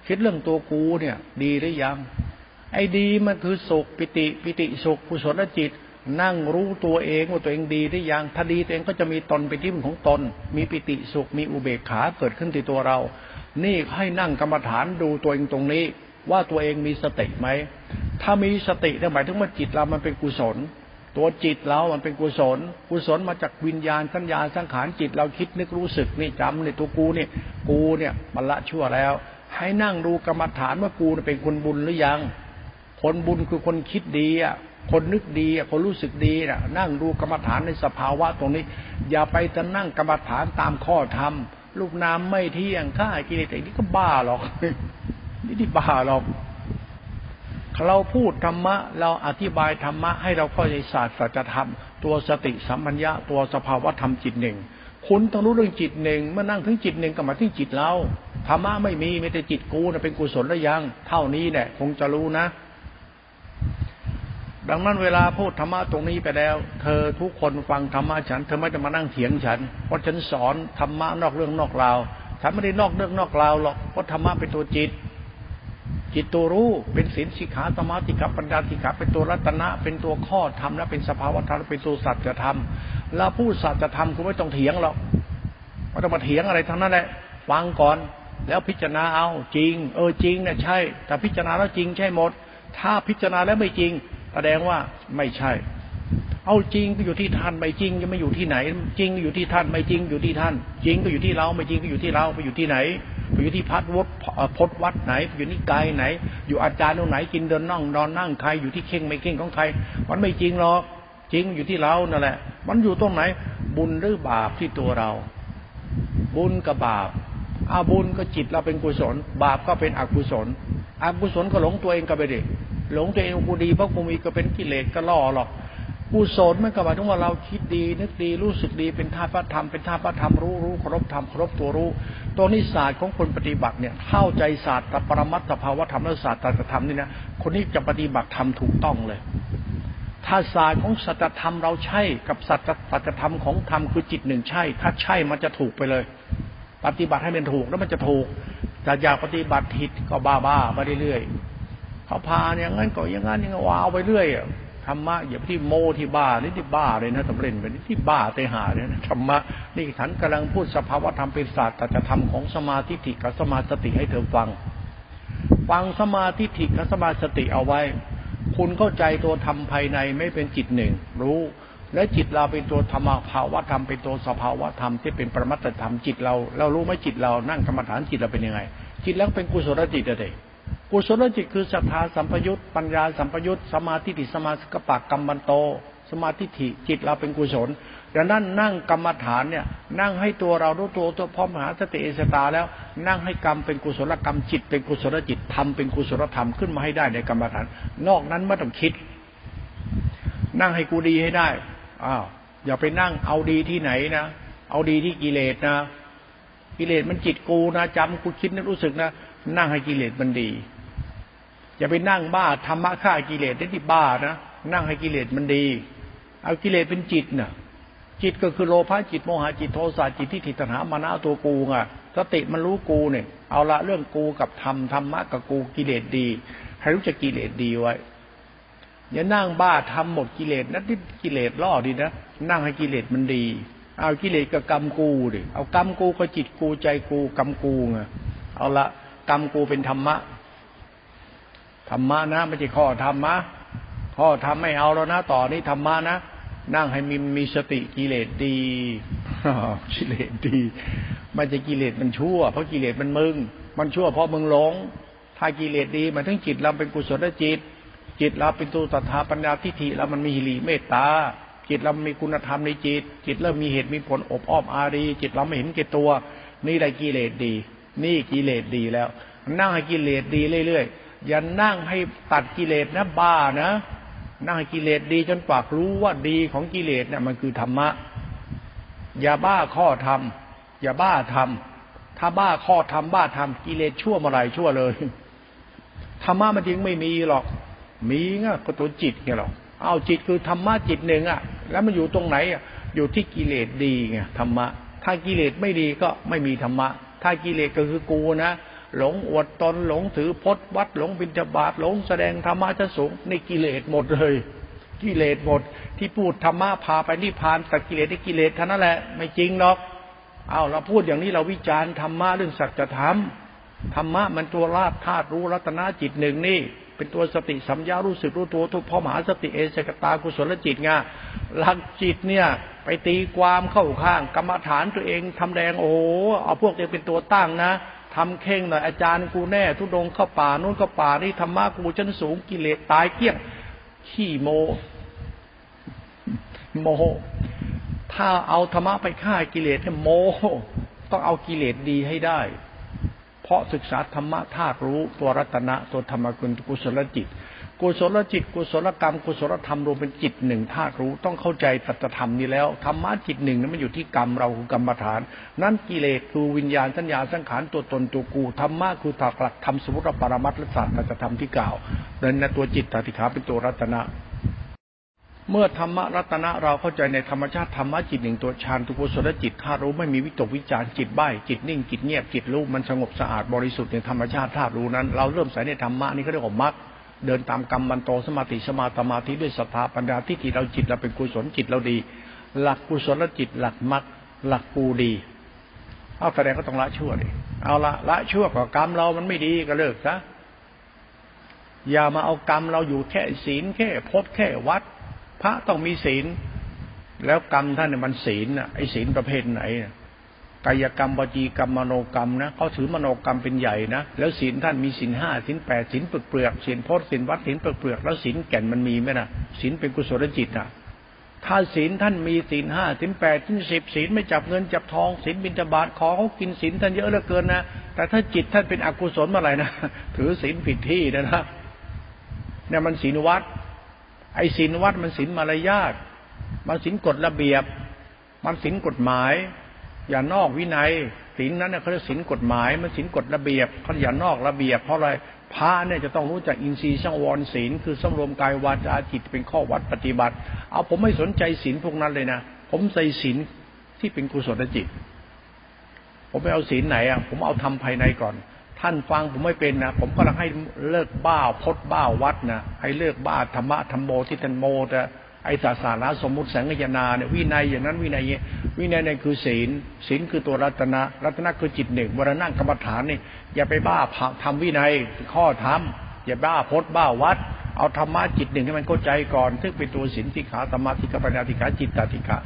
คิดเรื่องตัวกูเนี่ย ดีหรือยัง ไอ้ดีมันคือสุขปิติปิติสุขกุศลจิต นั่งรู้ตัวเองว่าตัวเองดีหรือยังถ้าดีตัวเองก็จะมีตนเป็นที่พึ่งของตน มีปิติสุขมีอุเบกขาเกิดขึ้นที่ตัวเรา นี่ให้นั่งกรรมฐานดูตัวเองตรงนี้ ว่าตัวเองมีสติไหม ถ้ามีสติเนี่ยหมายถึงว่าจิตเรามันเป็นกุศล ตัวจิตเรา มันเป็นกุศล กุศลมาจากวิญญาณสัญญาสังขารจิตเราคิดนึกรู้สึกนี่จำในตัวกูเนี่ย กูเนี่ยมันละชั่วแล้ว ให้นั่งดูกรรมฐานว่ากูเป็นคนบุญหรือยัง คนบุญคือคนคิดดีอะคนนึกดีอะคนรู้สึกดีน่ะนั่งดูกรรมฐานในสภาวะตรงนี้ อย่าไปจะนั่งกรรมฐานตามข้อธรรมลูกน้ำไม่เที่ยงข้ากิเลสนี่ก็บ้าหรอก นี่ที่บ้าหรอกเราพูดธรรมะ เราอธิบายธรรมะ ให้เราเข้าใจศาสตร์สัจธรรม ตัวสติสัมปัญญะตัวสภาวะธรรมจิตหนึ่ง คุณต้องรู้เรื่องจิตหนึ่งเมื่อนั่งถึงจิตหนึ่งก็มาที่จิตเราธรรมะไม่มีไม่แต่จิตกูนะเป็นกุศลแล้วยัง เท่านี้แหละคงจะรู้นะ ดังนั้นเวลาพูดธรรมะตรงนี้ไปแล้ว เธอทุกคนฟังธรรมะฉัน เธอไม่จะมานั่งเถียงฉัน เพราะฉันสอนธรรมะนอกเรื่องนอกราวฉันไม่ได้นอกเรื่องนอกราวหรอกเพราะธรรมะเป็นตัวจิต จิตตัวรู้เป็นศีลสิกขาสมาธิกับปัญญาสิกขาเป็นตัวรัตนะ เป็นตัวข้อธรรมและเป็นสภาวธรรมเป็นตัวสัจธรรมเราพูดสัจธรรมคุณไม่ต้องเถียงหรอกไม่ต้องมาเถียงอะไรทั้งนั้นแหละฟังก่อน แล้วพิจารณาเอาจริง เออจริงเนี่ยใช่ แต่พิจารณาแล้วจริงใช่หมด ถ้าพิจารณาแล้วไม่จริง แสดงว่าไม่ใช่ เอาจริงก็อยู่ที่ท่านไม่จริงจะไม่อยู่ที่ไหน จริงอยู่ที่ท่านไม่จริงอยู่ที่ท่าน จริงก็อยู่ที่เราไม่จริงก็อยู่ที่เราไปอยู่ที่ไหน อยู่ที่พัดวดพดวัดไหน อยู่นิกายไหน อยู่อาจารย์ตรงไหนกินเดินนั่งนอนนั่งใครอยู่ที่เข่งไม่เข่งของใคร มันไม่จริงหรอกจริงอยู่ที่เรานั่นแหละ มันอยู่ตรงไหน บุญหรือบาปที่ตัวเรา บุญกับบาปอาบุญก็จิตเราเป็นกุศล บาปก็เป็นอกุศลอกุศลก็หลงตัวเองก็ไปดิหลงตัวเองกูดีเพราะกูมีก็เป็นกิเลสก็ล่อหรอก กุศลมันก็หมายถึงว่าเราคิดดี นึกดีรู้สึกดีเป็นธาตุพระธรรมเป็นธาตุพระธรรมรู้รู้เคารพธรรมเคารพตัวรู้ตัวนี้ศาสตร์ของคนปฏิบัติเนี่ยเข้าใจศาสตร์ปรมัตถภาวธรรมและศาสตร์ตถธรรมนี่นะคนนี้จะปฏิบัติธรรมถูกต้องเลยถ้าศาสตร์ของสัจธรรมเราใช่กับสัจสัจธรรมของธรรมคือจิตหนึ่งใช่ ถ้าใช่มันจะถูกไปเลย ปฏิบัติให้มันถูกแล้วมันจะถูกแต่อยากปฏิบัติผิดก็บ้าบ้าไปเรื่อยๆเขาพาอย่างนั้นก็อย่างนั้นอย่างว้าวไปเรื่อย ธรรมะอย่าไปที่โมที่บ้านี่ที่บ้าเลยนะสำเร็จไปนี่ที่บ้าเตหาเนี่ยธรรมะนี่ฉันกำลังพูดสภาวธรรมเป็นศาสตร์แต่จะทำของสมาธิิกับสมาสติให้เธอฟัง ฟังสมาธิถิกับสมาสติเอาไว้ คุณเข้าใจตัวธรรมภายในไม่เป็นจิตหนึ่ง รู้ และจิตเราเป็นตัวธรรมภาวะธรรมเป็นตัวสภาวะธรรมที่เป็นประมัตธรรมจิตเรา เรารู้ไหมจิตเรานั่งกรรมฐานจิตเราเป็นยังไง จิตแล้วเป็นกุศลจิตอะไร กุศลจิตคือศรัทธาสัมปยุตปัญญาสัมปยุตสมาธิติสมาสกปะกรรมบันโต สมาธิถิจิตเราเป็นกุศลดังนั้นนั่งกรรมฐานเนี่ยนั่งให้ตัวเรารู้ตัวตัวพร้อมหาสติเอสตาแล้ว นั่งให้กรรมเป็นกุศลกรรมจิต เป็นกุศลจิตทำเป็นกุศลธรรมขึ้นมาให้ได้ในกรรมฐาน นอกนั้นไม่ต้องคิด นั่งให้กูดีให้ได้อ้าวอย่าไปนั่งเอาดีที่ไหนนะเอาดีที่กิเลสนะ กิเลสมันจิตกูนะจำกูคิดนึกรู้สึกนะ นั่งให้กิเลสมันดี อย่าไปนั่งบ้าธรรมะฆ่ากิเลสได้ที่บ้านะนั่งให้กิเลสมันดี เอากิเลสเป็นจิตนะ่ะ จิตก็คือโลภะจิตโมหะจิตโทสะจิตที่ถิตหามานะตัวกูไงสติมันรู้กูเนี่ยเอาละเรื่องกูกับธรรมธรรมะกับกูกิเลสดี ให้รู้จักกิเลสดีไว้ อย่านั่งบ้าทำหมดกิเลสนั่นที่กิเลสล่อดีนะนั่งให้กิเลสมันดี เอากิเลสกับกรรมกูดิเอากรรมกูก็จิตกูใจกูกรรมกูไงเอาละ กรรมกูเป็นธรรมะ ธรรมะนะไม่ใช่ข้อธรรมะ ข้อธรรมไม่เอาแล้วนะต่อนี้ธรรมะนะนั่งให้มีมีสติกิเลสดีกิเลสดีมันจะกิเลสมันชั่ว เพราะกิเลสมันมึง มันชั่วเพราะมึงหลง ถ้ากิเลสดีมันทั้งจิตเราเป็นกุศลจิต จิตเราเป็นตัวตถาปัญญาทิฏฐิเรามันมีหิริเมตตา จิตเรามีคุณธรรมในจิต จิตเริ่มมีเหตุมีผลอบอ้อมอารี จิตเราไม่เห็นแก่ตัว นี่ได้กิเลสดี นี่กิเลสดีแล้ว นั่งให้กิเลสดีเรื่อยๆอย่านั่งให้ตัดกิเลสนะบ้านะ นั่งให้กิเลสดีจนปากรู้ว่าดีของกิเลสเนี่ยมันคือธรรมะ อย่าบ้าข้อธรรม อย่าบ้าธรรม ถ้าบ้าข้อธรรมบ้าธรรมกิเลสชั่วเมื่อไรชั่วเลยธรรมะมันจริงไม่มีหรอก มีง่ะก็ตัวจิตไงหรอกเอาจิตคือธรรมะจิตหนึ่งอะ แล้วมันอยู่ตรงไหนอะอยู่ที่กิเลสดีไงธรรมะ ถ้ากิเลสไม่ดีก็ไม่มีธรรมะ ถ้ากิเลสก็คือกูนะ หลงอวดตนหลงถือพจน์วัดหลงบิณฑบาตหลงแสดงธรรมะจะสูงในกิเลสหมดเลย กิเลสหมด ที่พูดธรรมะพาไปนิพพานแต่กิเลสที่กิเลสท่านั้นแหละไม่จริงหรอกเอาเราพูดอย่างนี้เราวิจารณ์ธรรมะเรื่องสัจธรรมธรรมะมันตัวราธาตุรู้รัตนาจิตหนึ่งนี่ เป็นตัวสติสัมยารู้สึกรู้ตัวทุกพ่อมหาสติเอสกตากุศลจิตไงหลักจิตเนี่ย ไปตีความเข้าข้าง กรรมฐานตัวเองทำแดงโอ้เอาพวกเองเป็นตัวตั้งนะทำเข่งหน่อยอาจารย์กูแน่ ทุดงเข้าป่านู้นเข้าป่านี่ธรรมะกูชั้นสูงกิเลสตายเกี้ยงขี้โม โม ถ้าเอาธรรมะไปฆ่ากิเลสเนี่ยโม ต้องเอากิเลสดีให้ได้ เพราะศึกษาธรรมะธาตุรู้ตัวรัตนะตัวธรรมกุลกุศลจิต กุศลจิต กุศลกรรม กุศลธรรมรวมเป็นจิตหนึ่งธาตุรู้ต้องเข้าใจตัตธรรมนี้แล้วธรรมะจิตหนึ่งนั้นมันอยู่ที่กรรมเราคือกรรมฐาน นั้นกิเลสคือวิญญาณสัญญาสังขารตัวตนตัวกูธรรมะคือถากหลักธรรมสมุติปรมัตถศาสตร์ธรรมที่กล่าวเดินในตัวจิตตติขาเป็นตัวรัตนะเมื่อธรรมรัตนะเราเข้าใจในธรรมชาติธรรมะจิตหนึ่งตัวฌานตุกุศลจิตธาตุรู้ไม่มีวิตกวิจารจิตใบ้จิตนิ่งจิตเงียบจิตรู้มันสงบสะอาดบริสุทธิ์ในธรรมชาติธาตุรู้นั้น เราเริ่มใส่ในธรรมะนี่เขาเรียกว่ามรรค เดินตามกรรมมันโตสมาติสมาตมาธิด้วยศรัทธาปัญญาที่จิตเราจิตเราเป็นกุศลจิตเราดี หลักกุศลจิตหลักมรรคหลักกูดี เอาแสดงก็ต้องละชั่วดิเอาละละชั่วกับกรรมเรามันไม่ดีก็เลิกซะอย่ามาเอากรรมเราอยู่แค่ศีลแค่พจน์แค่วัด พระต้องมีศีล แล้วกรรมท่านเนี่ยมันศีลอะไอ้ศีลประเภทไหน กายกรรมวจีกรรมมโนกรรมนะเขาถือมโนกรรมเป็นใหญ่นะแล้วศีลท่านมีศีลห้าศีลแปดศีลเปลือกศีลพจน์ศีลวัดศีลเปลือกแล้วศีลแก่นมันมีไหมนะศีลเป็นกุศลจิตนะถ้าศีลท่านมีศีลห้าศีลแปดศีลสิบศีลไม่จับเงินจับทองศีลบิณฑบาตขอเขากินศีลท่านเยอะเหลือเกินนะแต่ถ้าจิตท่านเป็นอกุศลเมื่อไหร่นะถือศีลผิดที่นะนะเนี่ยมันศีลวัด ไอ้ศีลวัดมันศีลมารยาทมันศีลกฎระเบียบ มันศีลกฎหมาย อย่านอกวินัยศีลนั้นเนี่ยเขาเรียกศีลกฎหมายมันศีลกฎระเบียบเขาอย่านอกระเบียบ เพราะอะไรพระเนี่ยจะต้องรู้จักอินทรีย์ช่างวรศีลคือสำรวมกายวาจาจิตเป็นข้อวัดปฏิบัติ เอาผมไม่สนใจศีลพวกนั้นเลยนะผมใส่ศีลที่เป็นกุศลจิต ผมไม่เอาศีลไหนอะผมเอาทำภายในก่อน ท่านฟังผมไม่เป็นนะผมก็ลังให้เลิกบ้าพดบ้าวัดนะให้เลิกบ้าธรรมะธรรมโมที่ท่านโมแต่ ไอ้ศาสนาสมมุติแสงยนาเนี่ยวินัยอย่างนั้นวินัยวินัยเนี่ยคือศีลศีลคือตัวรัตนะรัตนะคือจิตหนึ่งเวลานั่งกรรมฐานนี่อย่าไปบ้าทำวินัยข้อธรรมอย่าบ้าพจน์บ้าวัด เอาธรรมะจิตหนึ่งให้มันเข้าใจก่อนซึ่งเป็นตัวศีลที่ขาธรรมะที่กัปัญญาที่ขาจิตตติขา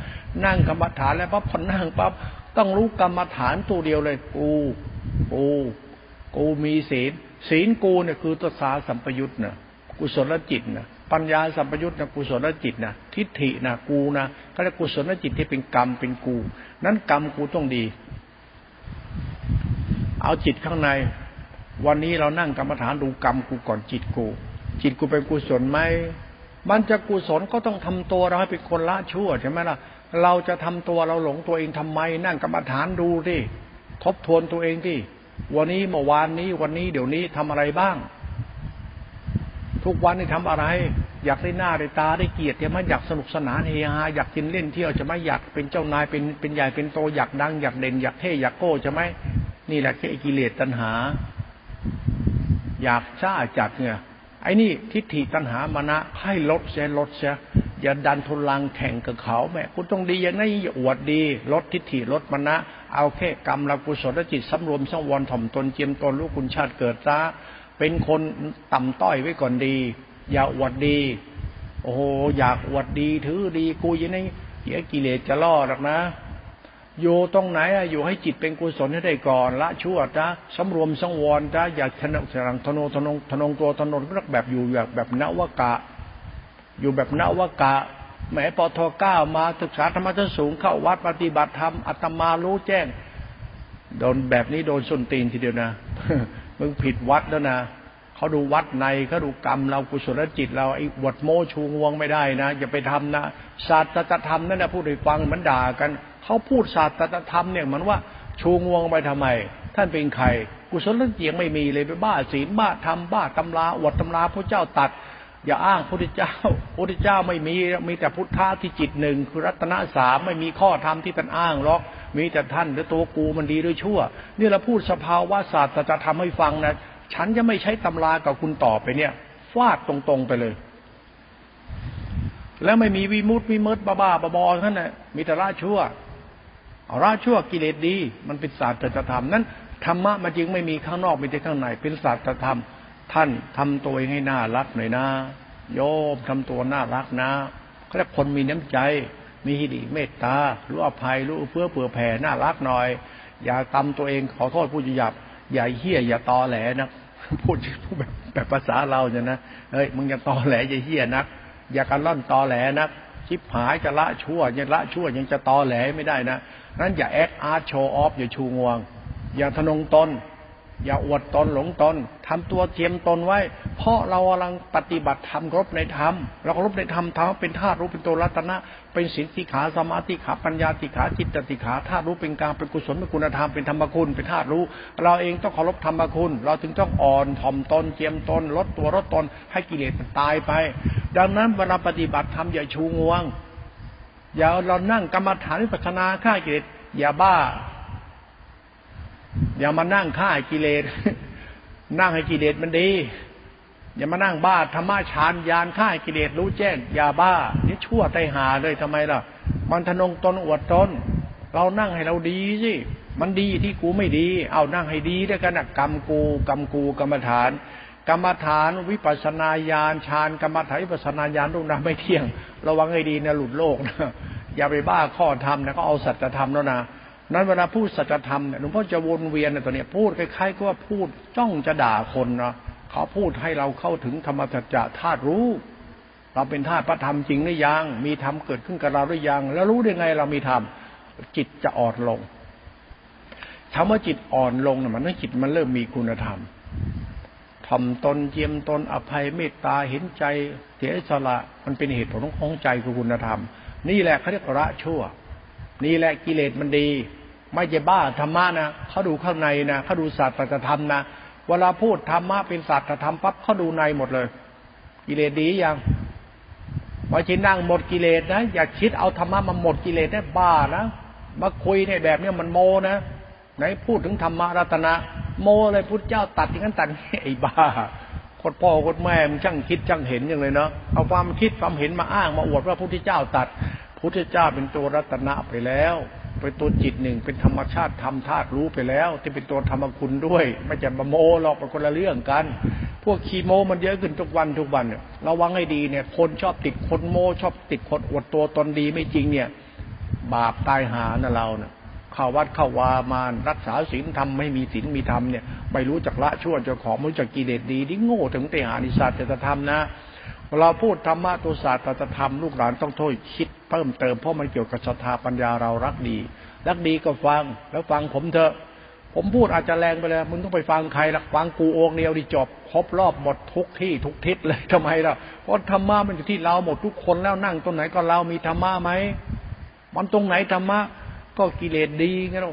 นั่งกรรมฐานแล้วปั๊บพอนั่งปั๊บต้องรู้กรรมฐานตัวเดียวเลย กูกูกูมีศีลศีลกูเนี่ยคือตัวสาสัมปยุตนะกุศลจิตนะ ปัญญาสัมปยุตนะกุศลจิตนะทิฏฐินะกูนะก็เรียกกุศลจิตที่เป็นกรรมเป็นกู นั้นกรรมกูต้องดี เอาจิตข้างใน วันนี้เรานั่งกรรมฐานดูกรรมกูก่อนจิตกู จิตกูเป็นกุศลไหมมันจะกุศลก็ต้องทำตัวเราให้เป็นคนละชั่วใช่ไหมล่ะ เราจะทำตัวเราหลงตัวเองทำไม นั่งกรรมฐานดูที่ทบทวนตัวเองที่วันนี้เมื่อวานนี้วันนี้เดี๋ยวนี้ทำอะไรบ้าง ทุกวันนี่ทำอะไร อยากได้หน้าได้ตาได้เกียรติใช่ไหมอยากสนุกสนานเฮฮาอยากกินเล่นเที่ยวจะไม่อยากเป็นเจ้านายเป็นเป็นใหญ่เป็นโตอยากดังอยากเด่นอยากเท่อยากโก้จะไหมนี่แหละแค่กิเลสตัณหา อยากช้าจัดเนี่ยไอ้นี่ทิฏฐิตัณหามานะให้ลดเสียลดเสียอย่าดันทุลังแข่งกับเขาแม่คุณต้องดีอย่างนี้อย่าอวดดี ลดทิฏฐิลดมานะ เอาแค่กรรมละกุศลจิตสำรวมสังวรถ่อมตนเจียมตนรู้คุณชาติเกิดซะ เป็นคนต่ำต้อยไว้ก่อนดี อย่าอวดดี โอ้โหอยากอวดดีถือดีกูยังไงเดี๋ยวกิเลสจะล่อหรอกนะ อยู่ตรงไหนอะอยู่ให้จิตเป็นกุศลให้ได้ก่อนละชั่วจ้าสำรวมสังวรจ้าอย่าทนงทนงทนงทนงตัวทนงรักแบบอยู่แบบแบบนวกะ อยู่แบบนวกะแหมปทเก้ามาศึกษาธรรมะสูงเข้าวัดปฏิบัติธรรมอัตมารู้แจ้งโดนแบบนี้โดนส้นตีนทีเดียวนะ มึงผิดวัดแล้วนะเขาดูวัดในเขาดูกรรมเรากุศลจิต เราไอ้วดโมชูงวงไม่ได้นะอย่าไปทำนะศาสตรธรรมนั่นนะพูดให้ฟังมันด่ากันเขาพูดศาสตรธรรมเนี่ยมือนว่าชูงวงไปทำไม ท่านเป็นใคร กุศลจิตยังไม่มีเลยไปบ้าศีลบ้าธรรมบ้าตำราอวดตำราพระเจ้าตัด อย่าอ้างพระพุทธเจ้าพระพุทธเจ้าไม่มีมีแต่พุทธะที่จิตหนึ่งคือรัตนสามไม่มีข้อธรรมที่ท่านอ้างหรอก มีแต่ท่านหรือตัวกูมันดีหรือชั่ว นี่เราพูดสภาวะศาสตร์จะทำให้ฟังนะ ฉันจะไม่ใช้ตำรากับคุณต่อไปเนี่ย ฟาดตรงๆไปเลย แล้วไม่มีวิมุตวิมุตติบ้าบอๆท่านน่ะมีแต่ราชั่วาราชั่วกิเลสดี มันเป็นศาสตร์จะทำนั้นธรรมะมันจึงไม่มีข้างนอกมีแต่ข้างในเป็นศาสตร์จะทำท่านทำตัวเองให้น่ารักหน่อยนะโยมทำตัวน่ารักนะเขาเรียกคนมีน้ำใจ มีหิริเมตตา รู้อภัย รู้เพื่อเผื่อแผ่ น่ารักหน่อย อย่าตำตัวเอง ขอโทษผู้หยาบ อย่าเฮี้ย อย่าตอแหลนะ พูดพูดแบบแบบภาษาเราเนี่ยนะ เฮ้ย มึงอย่าตอแหล อย่าเฮี้ยนัก อย่ากันล่อนตอแหลนักชิบหายจะละชั่วยังละชั่วยังจะตอแหลไม่ได้นะ นั้นอย่าแอคอาร์ตโชว์ออฟอย่าชูงวง อย่าทนงตน อย่าอวดตนหลงตนทำตัวเทียมตนไว้ เพราะเรากำลังปฏิบัติธรรมรบในธรรมเรารบในธรรมธรรมเป็นธาตุรู้เป็นตัวรัตนะ เป็นสินติขาสมาธิขาปัญญาติขาจิตติขาธาตุรู้เป็นกลางเป็นกุศลเป็นคุณธรรมเป็นธรรมคุณเป็นธาตุรู้ เราเองต้องเคารพธรรมคุณ เราถึงต้องอ่อนถ่อมตนเจียมตนลดตัวลดตนให้กิเลสมันตายไป ดังนั้นเวลาปฏิบัติธรรมอย่าชูงวงอย่าเรานั่งกรรมฐานวิปัสสนาฆ่ากิเลสอย่าบ้า อย่ามานั่งฆ่ากิเลส นั่งให้กิเลสมันดี อย่ามานั่งบ้าธรรมะฌานยานฆ่ากิเลสรู้แจ้งอย่าบ้านี่ชั่วไตหาเลยทำไมล่ะ มันทนงตนอวดตนเรานั่งให้เราดีสิมันดีที่กูไม่ดี เอานั่งให้ดีด้วยกันนะกรรมกูกรรมกูกรรมฐาน กรรมฐานวิปัสนาญาณฌานกรรมฐานวิปัสนาญาณลูกนะไม่เที่ยง ระวังให้ดีนะหลุดโลกนะอย่าไปบ้าข้อธรรมนะก็เอาสัจธรรมแล้วนะ นั้นเวลาพูดสัจธรรมเนี่ยหลวงพ่อจะวนเวียนในตัวเนี้ยพูดคล้ายๆก็ว่าพูดจ้องจะด่าคนนะเขาพูดให้เราเข้าถึงธรรมสัจจะธาตุรู้ เราเป็นธาตุพระธรรมจริงหรือยัง มีธรรมเกิดขึ้นกับเราหรือยัง แล้วรู้ได้ไงเรามีธรรมจิตจะอ่อนลงคำว่าจิตอ่อนลงนะมันนั่นจิตมันเริ่มมีคุณธรรมทำตนเจียมตนอภัยเมตตาเห็นใจเสียสละมันเป็นเหตุผลของใจคือคุณธรรม นี่แหละเขาเรียกละชั่ว นี่แหละกิเลสมันดี ไม่ใช่บ้าธรรมะนะเขาดูข้างในนะเขาดูศาสตร์ธรรมนะเวลาพูดธรรมะเป็นศาสตร์ธรรมปั๊บเขาดูในหมดเลย กิเลสดียังพอชินนั่งหมดกิเลสนะอย่าคิดเอาธรรมะมาหมดกิเลสได้บ้านะมาคุยในแบบนี้มันโมนะไหนพูดถึงธรรมะรัตนะ โมเลยพุทธเจ้าตัดอย่างนั้นตัดไอ้บ้ากดพ่อกดแม่มันช่างคิดช่างเห็นอย่างเลยเนาะเอาความคิดความเห็นมาอ้างมาอวดว่าพุทธเจ้าตัดพุทธเจ้าเป็นตัวรัตนะไปแล้ว เป็นตัวจิตหนึ่งเป็นธรรมชาติธรรมธาตุรู้ไปแล้วที่เป็นตัวธรรมคุณด้วย ไม่จะมาโมหรอกเป็นคนละเรื่องกัน พวกคีโมมันเยอะขึ้นทุกวันทุกวันเนี่ยระวังให้ดีเนี่ย คนชอบติดคนโมชอบติดคนอวดตัวตนดีไม่จริงเนี่ย บาปตายหานะเราเนี่ยเข้าวัดเข้าวามานรักษาศีลธรรมไม่มีศีลมีธรรมเนี่ยไม่รู้จักละชั่วจ้าขอไม่รู้จักกิเลสดีนี่โง่ถึงเตหานิสัตจะทำนะ เราพูดธรรมะตัวศาสตร์จะทำลูกหลานต้องโทษคิดเพิ่มเติมเพราะมันเกี่ยวกับศรัทธาปัญญาเรารักดี รักดีก็ฟังแล้วฟังผมเถอะ ผมพูดอาจจะแรงไปเลยมึงต้องไปฟังใครละฟังกูองเดียวดิจบครบรอบหมดทุกที่ทุกทิศเลยทำไมล่ะเพราะธรรมะมันอยู่ที่เราหมดทุกคนแล้วนั่งตรงไหนก็เรามีธรรมะไหมมันตรงไหนธรรมะก็กิเลสดีไงเรา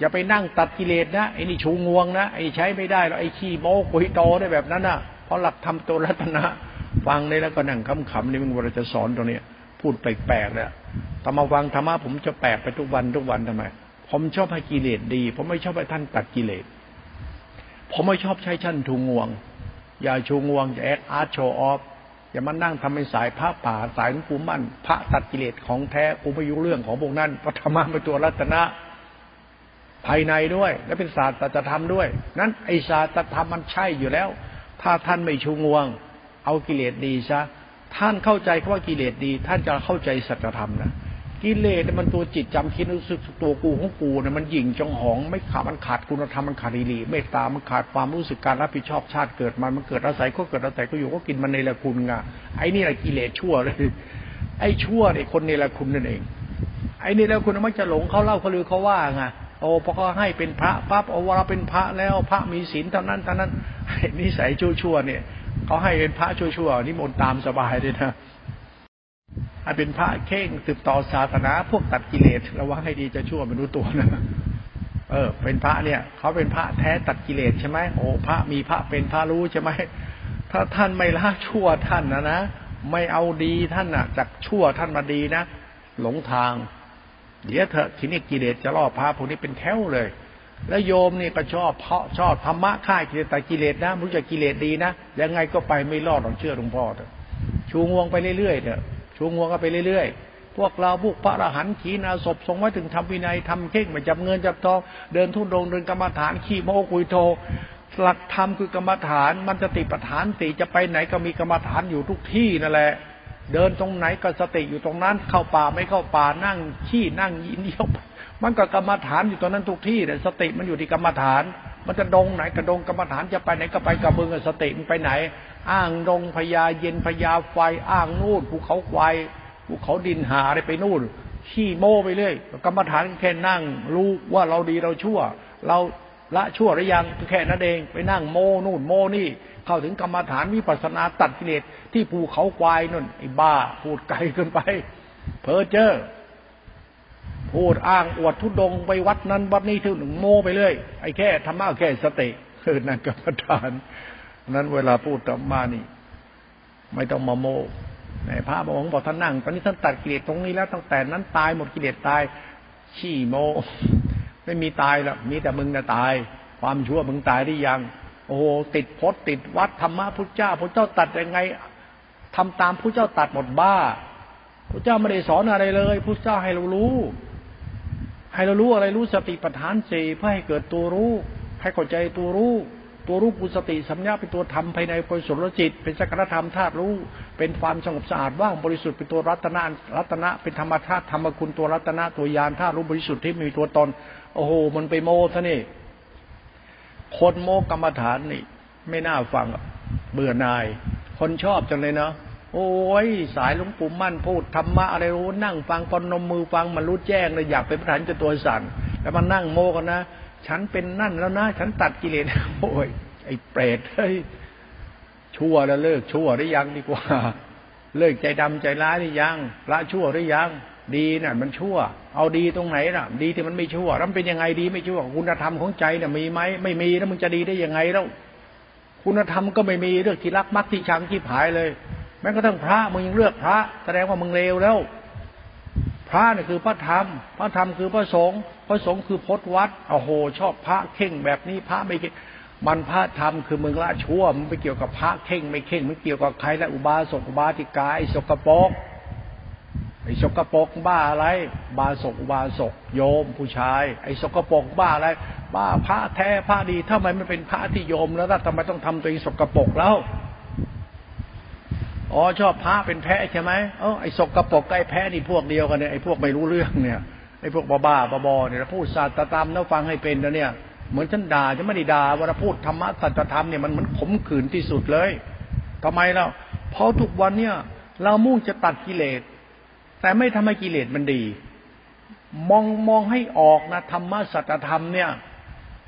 อย่าไปนั่งตัดกิเลสนะไอ้นี่ชูงวงนะไอ้ใช้ไม่ได้หรอกไอ้ขี้โม้กุยโตได้แบบนั้นนะเพราะหลักทำตัวรัตนะ ฟังเลยแล้วก็นั่งขำๆนี่มึงเราจะสอนตรงนี้พูดแปลกๆเนี่ยแต่มาฟังธรรมะผมจะแปลกไปทุกวันทุกวันทำไม ผมชอบให้กิเลสดี ผมไม่ชอบให้ท่านตัดกิเลส ผมไม่ชอบใช้ท่านทูงวง อย่าชูงวงอย่าแอคอาร์ตโชว์ออฟอย่ามานั่งทำเป็นสายพระป่าสายหลวงปู่มั่น พระตัดกิเลสของแท้กูไม่ยุ่งเรื่องของพวกนั้นพระธรรมะเป็นตัวรัตนะภายในด้วย และเป็นศาสตร์ตธรรมด้วย นั้นไอศาสตร์ธรรมมันใช่อยู่แล้ว ถ้าท่านไม่ชูงวง เอากิเลสดีซะท่านเข้าใจคำว่ากิเลสดี ท่านจะเข้าใจสัจธรรมนะกิเลสมันตัวจิตจำคิดรู้สึกตัวกูของกูเนี่ยมันหยิ่งจองหองไม่ขาดมันขาดคุณธรรมมันขาดอิริเมตตามันขาดความรู้สึกการรับผิดชอบชาติเกิดมันมันเกิดอาศัยก็เกิดอาศัยก็อยู่ก็กินมันในละคุณไงไอ้นี่แหละกิเลสชั่วเลยไอ้ชั่วเนี่ยคนในละคุณนั่นเอง ไอ้นี่แล้วคุณมันจะหลงเขาเล่าเขาลือเขาว่าไงโอ้พอเขาให้เป็นพระปั๊บโอ้เราเป็นพระแล้วพระมีศีลเท่านั้นเท่านั้นนิสัยชั่วๆเนี่ย เขาให้เป็นพระชั่วๆนี่มนตามสบายเลยนะให้เป็นพระเข่งสืบต่อศาสนาพวกตัดกิเลสระวังให้ดีจะชั่วไม่รู้ตัวนะเออ เป็นพระเนี่ยเขาเป็นพระแท้ตัดกิเลสใช่ไหมโอ้พระมีพระเป็นพระรู้ใช่ไหมถ้าท่านไม่ละชั่วท่านนะนะไม่เอาดีท่านอะ จากชั่วท่านมาดีนะหลงทาง เดี๋ยวเถอะทีนี้กิเลสจะล่อพระพวกนี้เป็นแถวเลย แล้วโยมนี่ก็ชอบเพาะชอบธรรมะค่ายกิเลสแต่กิเลสนะรู้จักกิเลสดีนะยังไงก็ไปไม่รอดหรอกเชื่อหลวงพ่อเถอะชูงวงไปเรื่อยๆเถอะชูงวงก็ไปเรื่อยๆ พวกเราพวกพระอรหันต์ขีนาศพทรงไว้ถึงทำวินัยทำเข่งมาจับเงินจับทองเดินทุ่งดงเดินกรรมฐานขี้โมกุยโทหลักธรรมคือกรรมฐานมันจะติปฐานติจะไปไหนก็มีกรรมฐานอยู่ทุกที่นั่นแหละเดินตรงไหนก็สติอยู่ตรงนั้นเข้าป่าไม่เข้าป่านั่งขี้นั่งยินเดียว มันก็กรรมฐานอยู่ตรงนั้นทุกที่แต่สติมันอยู่ที่กรรมฐาน มันจะดงไหนกระดงกรรมฐานจะไปไหนก็ไปกับมึงสติมันไปไหน อ้างดงพญาเย็นพญาไฟอ้างนู่นภูเขาไฟภูเขาดินหาอะไรไปนู่นขี้โม้ไปเรื่อยกรรมฐานแค่นั่ง รู้ว่าเราดีเราชั่ว เราละชั่วหรือยังแค่นั้นเองไปนั่งโมนู่นโมนี่ เข้าถึงกรรมฐานวิปัสนาตัดกิเลสที่ภูเขาควายนั่นไอ้บ้าพูดไกลเกินไป เพอเจอ พูดอ้างอวดทุดงไปวัดนั้นวัดนี้ถึงหนึ่งโมไปเรื่อยไอ้แค่ธรรมะแค่สติคือนั่นกรรมฐานนั้นเวลาพูดธรรมานี่ ไม่ต้องมาโมในพระบอกบอกท่านนั่ง ตอนนี้ท่านตัดกิเลสตรงนี้แล้วตั้งแต่นั้นตายหมดกิเลสตาย ขี้โม ไม่มีตายล้วมีแต่มึงนะตาย ความชั่วมึงตายได้ยัง โอ้ติดพจน์ติดวัดธรรมะพุทธเจ้าพุทธเจ้าตัดยังไงทำตามพุทธเจ้าตัดหมดบ้าพุทธเจ้าไม่ได้สอนอะไรเลยพุทธเจ้าให้เรารู้ ให้เรารู้อะไรรู้สติปัฏฐานสี่เพื่อให้เกิดตัวรู้ ให้เข้าใจตัวรู้ ตัวรู้กุสติสัมยาเป็นตัวธรรมภายในบริสุทธิ์จิต เป็นสักรธรรมธาตุรู้ เป็นความสงบสะอาดว่างบริสุทธิ์เป็นตัวรัตนะรัตนะเป็นธรรมธาตุธรรมคุณตัวรัตนะตัวยานธาตุรู้บริสุทธิ์ที่มีตัวตน โอ้โหมันไปโมซะนี่คนโมกรรมฐานนี่ ไม่น่าฟังเบื่อนาย คนชอบจังเลยเนาะ โอ้ย สายหลวงปู่มั่นพูดธรรมะอะไรรู้นั่งฟังปนมมือฟังมันรู้แจ้งเลยอยากเป็นประธานจะตัวสั่นแล้วมันนั่งโมกันนะฉันเป็นนั่นแล้วนะ ฉันตัดกิเลสโอ้ยไอ้เปรตเฮ้ยชั่วแล้วเลิกชั่วหรือยังดีกว่า เลิกใจดำใจร้ายหรือยังละชั่วหรือยัง ดีน่ะ มันชั่ว เอาดีตรงไหนล่ะ ดีที่มันไม่ชั่วแล้วเป็นยังไงดีไม่ชั่ว คุณธรรมของใจเนี่ยมีไหมไม่มีแล้วมึงจะดีได้ยังไงแล้ว คุณธรรมก็ไม่มีเรื่องที่รักมักที่ชังที่ผายเลย แม้กระทั่งพระมึงยังเลือกพระ แสดงว่ามึงเลวแล้ว พระนี่คือพระธรรม พระธรรมคือพระสงฆ์พระสงฆ์คือพจวัดโอ้โห ชอบพระเข่งแบบนี้พระไม่เข่งมันพระธรรมคือมึงละชั่วมันไปเกี่ยวกับพระเข่งไม่เข่งมันเกี่ยวกับใครและอุบาสกอุบาสิกาไอ้สกปรกไอ้สกปรกบ้าอะไร บาสกอุบาสกโยมผู้ชาย ไอ้สกปรกบ้าอะไร บ้าพระแท้พระดีถ้ามันไม่เป็นพระที่โยมแล้วทำไมต้องทำตัวเองสกปรกแล้ว อ๋อชอบพระเป็นแพะใช่ไหมเออไอ้สกปรกไอ้แพะนี่พวกเดียวกันเนี่ยไอ้พวกไม่รู้เรื่องเนี่ยไอ้พวกบ้าบ้าบอเนี่ยพูดศาสตรธรรมแล้วฟังให้เป็นนะเนี่ย เหมือนฉันด่าจะไม่ได้ด่าว่าพูดธรรมะสัจธรรมเนี่ยมันเหมันขมขื่นที่สุดเลยทำไมแล้วเพราะทุกวันเนี่ย เรามุ่งจะตัดกิเลส แต่ไม่ทำให้กิเลสมันดี มองมองให้ออกนะธรรมะสัจธรรมเนี่ย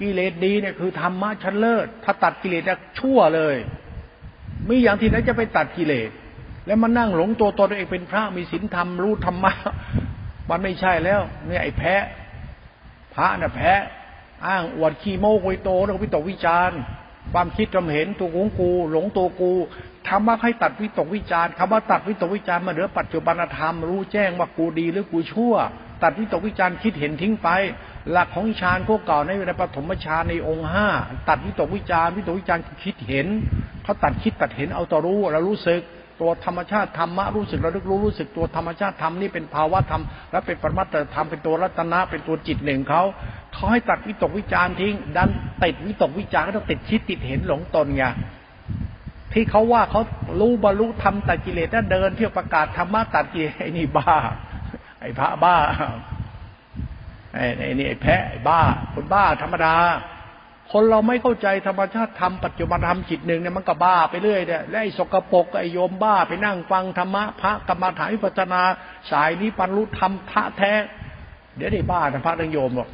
กิเลสดีเนี่ยคือธรรมะชั้นเลิศถ้าตัดกิเลสจะชั่วเลย มีอย่างที่ไหนจะไปตัดกิเลสแล้วมานั่งหลงตัวตนเองเป็นพระมีศีลธรรมรู้ธรรมะมันไม่ใช่แล้วเนี่ยไอ้แพ้พระน่ะแพ้อ้างอวดขี้โม้คุยโตแล้ววิตกวิจาร ความคิดจำเห็นตัวของกู หลงตัวกูธรรมะให้ตัดวิตกวิจารคำว่าตัดวิตกวิจารมาเหลือปัจจุบันธรรมรู้แจ้งว่ากูดีหรือกูชั่ว ตัดวิตกวิจารคิดเห็นทิ้งไป หลักของฌานพวกเก่าในในปฐมฌานในองค์ห้าตัดวิตกวิจารวิตกวิจารคิดเห็นเขาตัดคิดตัดเห็นเอาต่อรู้แล้วรู้สึก ตัวธรรมชาติธรรมะรู้สึกระลึกรู้รู้สึกตัวธรรมชาติธรรมนี่เป็นภาวะธรรมและเป็นปรมัตถธรรมเป็นตัวรัตนะเป็นตัวจิตหนึ่งเขาเขาให้ตัดวิตกวิจารทิ้งดันติดวิตกวิจารก็ต้องติดคิดติดเห็นหลงตนไงที่เขาว่าเขารู้บรรลุธรรมตัดกิเลสแล้วเดินเที่ยวประกาศธรรมะตัดกิเลสไอ้นี่บ้า ไอ้พระบ้าไอ้นี่ไอ้แพะไอ้บ้าคนบ้าธรรมดา คนเราไม่เข้าใจธรรมชาติธรรมปัจจุบันธรรมจิตหนึ่งเนี่ยมันก็บ้าไปเรื่อยเนี่ยและไอ้สกปรกไอ้โยมบ้าไปนั่งฟังธรรมะพระกรรมฐานวิปัสนา สายนี้บรรลุธรรมทะแท้ เดี๋ยวได้บ้านะพระทั้งโยมบอก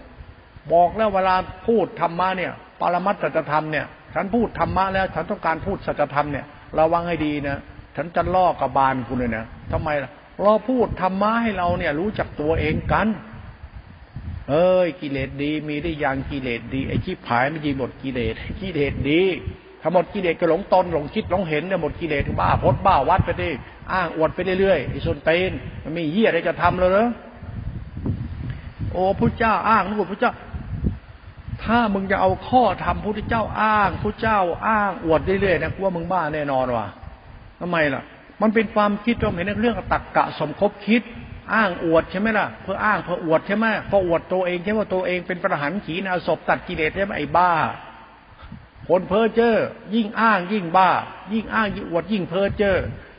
บอกแล้วเวลาพูดธรรมะเนี่ย ปรมัตถธรรมเนี่ยฉันพูดธรรมะแล้ว ฉันต้องการพูดสัจธรรมเนี่ยระวังให้ดีนะฉันจะล่อกระบาลคุณเลยนะทำไมล่ะเราพูดธรรมะให้เราเนี่ยรู้จักตัวเองกัน เอ้ยกิเลสดี มีได้ยังกิเลสดีไอ้ขี้ผายไม่ยีหมดกิเลสกิเลสดีถ้าหมดกิเลสก็หลงตนหลงคิดหลงเห็นเนี่ยหมดกิเลสบ้าพดบ้าวัดไปดิอ้างอวดไปเรื่อยๆไอ้ส่วนเตนมันมีเหี้ยอะไรจะทำเลยเหรอโอ้พระเจ้าอ้างนะพระเจ้า ถ้ามึงจะเอาข้อธรรมพระเจ้าอ้างพระเจ้าอ้างอวดเรื่อยๆนะกูว่ามึงบ้าแน่นอนว่ะทำไมล่ะ มันเป็นความคิดเราเห็นเรื่องตักกะสมคบคิด อ้างอวดใช่ไหมล่ะ เพื่ออ้างเพื่ออวดใช่ไหมก็อวดตัวเองใช่ไหมตัวเองเป็นประหารขีนาศพตัดกิเลสใช่ไหมไอ้บ้า คนเพ้อเจ้อยิ่งอ้างยิ่งบ้า ยิ่งอ้างยิ่งอวดยิ่งเพ้อเจ้อ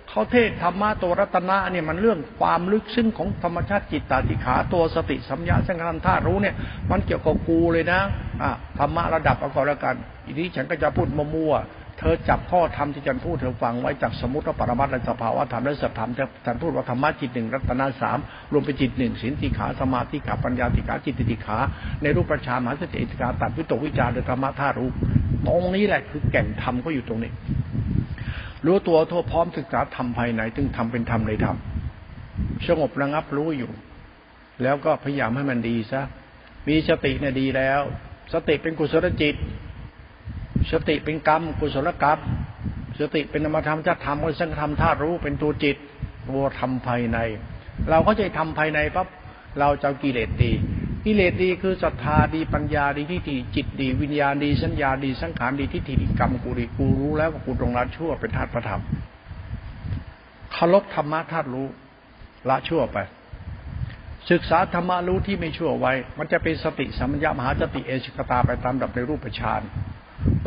เขาเทศธรรมะตัวรัตนะเนี่ยมันเรื่องความลึกซึ้งของธรรมชาติจิตตาติขาตัวสติสัมยาสังขารธาตุรู้เนี่ย มันเกี่ยวกับกูเลยนะอะธรรมะระดับเอาก่อนล้วกันอีนี้ฉันก็จะพูดมั่ว เธอจับข้อธรรมที่ฉันพูดเธอฟังไว้จากสมุติปรมัตและสภาวะธรรมและสัจธรรมฉันพูดว่าธรรมะจิตหนึ่งรัตนาสามรวมเป็นจิตหนึ่งสินติขาสมาธิขาปัญญาติขาจิตติขา ในรูปประชามหาสติติขาตัดวิตกวิจารโดยธรรมะธารู้ตรงนี้แหละคือแก่นธรรมก็อยู่ตรงนี้ รู้ตัวทั่วพร้อมศึกษาธรรมภายในถึงทำเป็นธรรมในธรรมสงบระงับรู้อยู่ แล้วก็พยายามให้มันดีซะมีสติเนี่ยดีแล้ว สติเป็นกุศลจิต สติเป็นกรรม กุศลกรรม สติเป็นนามธรรมจะทำก็สังธรรมธาตุรู้เป็นตัวจิตตัวธรรมภายใน เราเข้าใจทำภายในปั๊บเราจะกิเลสดี กิเลสดีคือศรัทธาดีปัญญาดีทิฏฐิจิตดี วิญญาณดีสัญญาดีสังขารดีทิฏฐิดีกรรมกูดีกูรู้แล้วว่ากูตรงละชั่วเป็นธาตุประธรรมเคารพธรรมะธาตุรู้ละชั่วไปศึกษาธรรมะรู้ที่ไม่ชั่วไว้ มันจะเป็นสติสัมปญญามหาสติเอชิกตาไปตามดับในรูปฌาน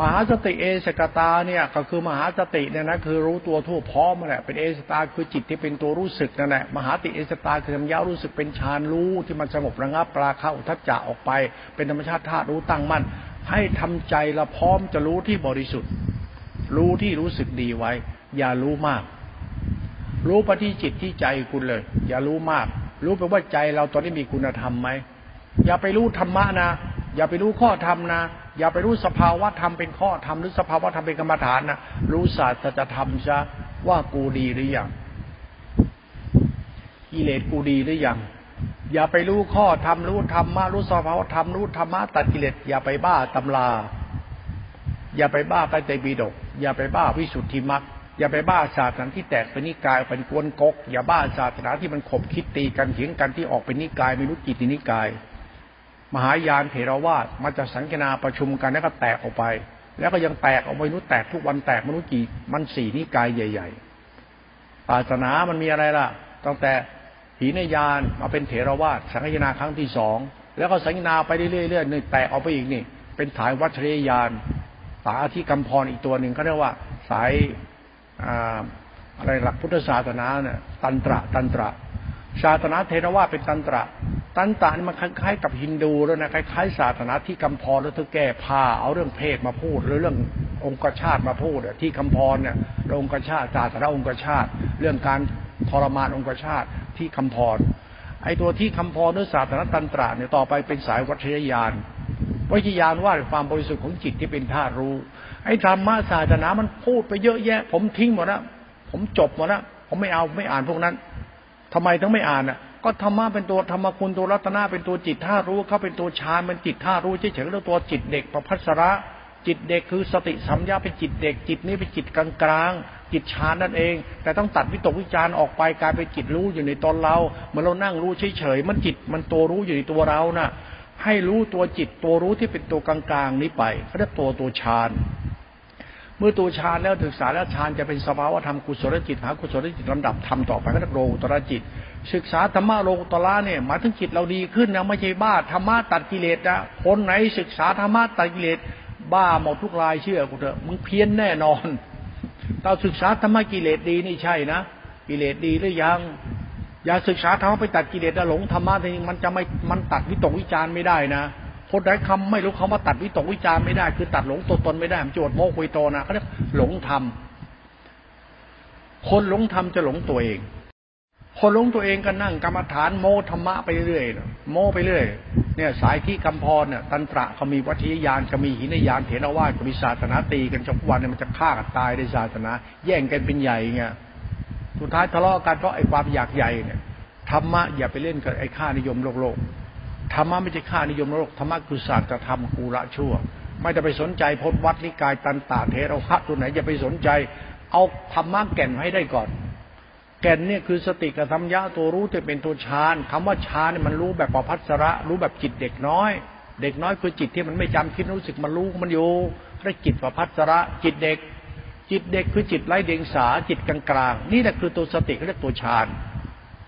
มหาสติเอสกตาเนี่ยก็คือมหาสติเนี่ยนะคือรู้ตัวทั่วพร้อมแหละเป็นเอสตาคือจิตที่เป็นตัวรู้สึกนั่นแหละมหาติเอสตาคือธรรมยารู้สึกเป็นฌานรู้ที่มันสงบระงับปราคาอุทจจะออกไป เป็นธรรมชาติธาตุรู้ตั้งมั่นให้ทำใจละพร้อมจะรู้ที่บริสุทธิ์ รู้ที่รู้สึกดีไว้ อย่ารู้มาก รู้ไปฏิจิตที่ใจคุณเลย อย่ารู้มาก รู้ไปว่าใจเราตอนนี้มีคุณธรรมไหมอย่าไปรู้ธรรมะนะอย่าไปรู้ข้อธรรมนะ อย่าไปรู้สภาวะธรรมเป็นข้อธรรมหรือสภาวะธรรมเป็นกรรมฐานนะรู้ศาสตร์จะทำซะว่ากูดีหรือยังกิเลสกูดีหรือยังอย่าไปรู้ข้อธรรมรู้ธรรมะรู้สภาวะธรรมรู้ธรรมะตัดกิเลสอย่าไปบ้าตำรา อย่าไปบ้าไปเตบีดก อย่าไปบ้าวิสุทธิมรรคอย่าไปบ้าศาสนาที่แตกเป็นนิกายเป็นกวนกก อย่าบ้าศาสนาที่มันขบคิดตีกันเถียงกันที่ออกเป็นนิกายไม่รู้กี่นิกาย มหายานเถรวาทมาจากสังกนาประชุมกันแล้วก็แตกออกไป แล้วก็ยังแตกออกไปนู้แตกทุกวันแตกมนุษย์กี่มันสี่นิกายใหญ่ๆศาสนามันมีอะไรล่ะ ตั้งแต่หีนยานมาเป็นเถรวาทสังฆนาครั้งที่สองแล้วก็สังฆนาไปเรื่อยๆนี่แตกออกไปอีกนี่ เป็นฐานวัชรยานสายที่กำพรอีกตัวหนึ่งเขาเรียกว่าสายอะไรหลักพุทธศาสนาเนี่ยตันตระตันตระศาสนาเทรวาเป็นตันตระ ตันตระนี่มันคล้ายๆกับฮินดูแล้วนะคล้ายๆศาสนาที่กำพรแล้วเธอแก้ผ้าเอาเรื่องเพศมาพูด หรือเรื่ององค์ชาติมาพูดที่คำพรเนี่ยองค์ชาติศาสนาองค์ชาติ เรื่องการทรมานองค์ชาติที่คำพรไอตัวที่คำพรด้วยศาสนาตันตระเนี่ยต่อไปเป็นสายวัชรยานวิทยานว่าความบริสุทธิ์ของจิตที่เป็นธาตุรู้ ไอ้ธรรมะศาสนามันพูดไปเยอะแยะ ผมทิ้งหมดแล้วผมจบหมดแล้วผมไม่เอาไม่อ่านพวกนั้นทำไมต้องไม่อ่านอะ ก็ธรรมะเป็นตัวธรรมคุณตัวรัตนาเป็นตัวจิตท่ารู้เขาเป็นตัวฌานเป็นจิตท่ารู้เฉยๆแล้วตัวจิตเด็กประพัสระ จิตเด็กคือสติสัมยาเป็นจิตเด็ก จิตนี้เป็นจิตกลางๆจิตฌานนั่นเอง แต่ต้องตัดวิตกวิจารออกไปกลายเป็นจิตรู้อยู่ในตนเราเมื่อเรานั่งรู้เฉยๆมันจิตมันตัวรู้อยู่ในตัวเราน่ะ ให้รู้ตัวจิตตัวรู้ที่เป็นตัวกลางๆนี้ไปเขาเรียกตัวตัวฌานเมื่อตัวฌานแล้วศึกษาแล้วฌานจะเป็นสภาวะธรรมกุศลจิตหากุศลจิตลำดับธรรมต่อไปก็เรียกโลกุตระจิต ศึกษาธรรมะโลกุตระเนี่ยหมายถึงจิตเราดีขึ้นนะไม่ใช่บ้าธรรมะตัดกิเลสนะคนไหนศึกษาธรรมะตัดกิเลสบ้าหมดทุกรายเชื่อกูเถอะมึงเพี้ยนแน่นอนเราศึกษาธรรมะกิเลสดีนี่ใช่นะกิเลสดีหรือยัง อย่าศึกษาธรรมะไปตัดกิเลสแล้วหลงธรรมะทีมันจะไม่มันตัดวิตกวิจารไม่ได้นะคนใดคำไม่รู้คำว่าตัดวิตกวิจารไม่ได้ คือตัดหลงตัวตนไม่ได้มันโจดโมกุยโตนะเขาเรียกหลงธรรมคนหลงธรรมจะหลงตัวเอง คนลงตัวเองก็นั่งกรรมฐานโมธรรมะไปเรื่อยโมไปเรื่อยเนี่ยสายที่กำพรเนี่ยตันตระเขามีวัตยานก็มีหินยานเถรวาทก็มีศาสนาตีกันทุกวันเนี่ยมันจะฆ่ากันตายในศาสนา แย่งกันเป็นใหญ่เงี้ยสุดท้ายทะเลาะกันเพราะไอ้ความอยากใหญ่เนี่ยธรรมะอย่าไปเล่นกับไอ้ข้านิยมโลกโลกธรรมะไม่ใช่ค่านิยมโลกธรรมะคือศาสตร์ธรรมกูละชั่ว ไม่ได้ไปสนใจพจนวัดนิกายตันตาเทระวะตัวไหนอย่าไปสนใจ เอาธรรมะแก่นให้ได้ก่อน แก่นเนี่ยคือสติกับธรรมยะตัวรู้จะเป็นตัวฌานคำว่าฌานเนี่ยมันรู้แบบปพัสระ รู้แบบจิตเด็กน้อย เด็กน้อยคือจิตที่มันไม่จำคิดรู้สึกมันรู้มันอยู่เรียกจิตปพัสระ จิตเด็ก จิตเด็กคือจิตไร้เดียงสาจิตกลางๆนี่แหละคือตัวสติเขาเรียกตัวฌาน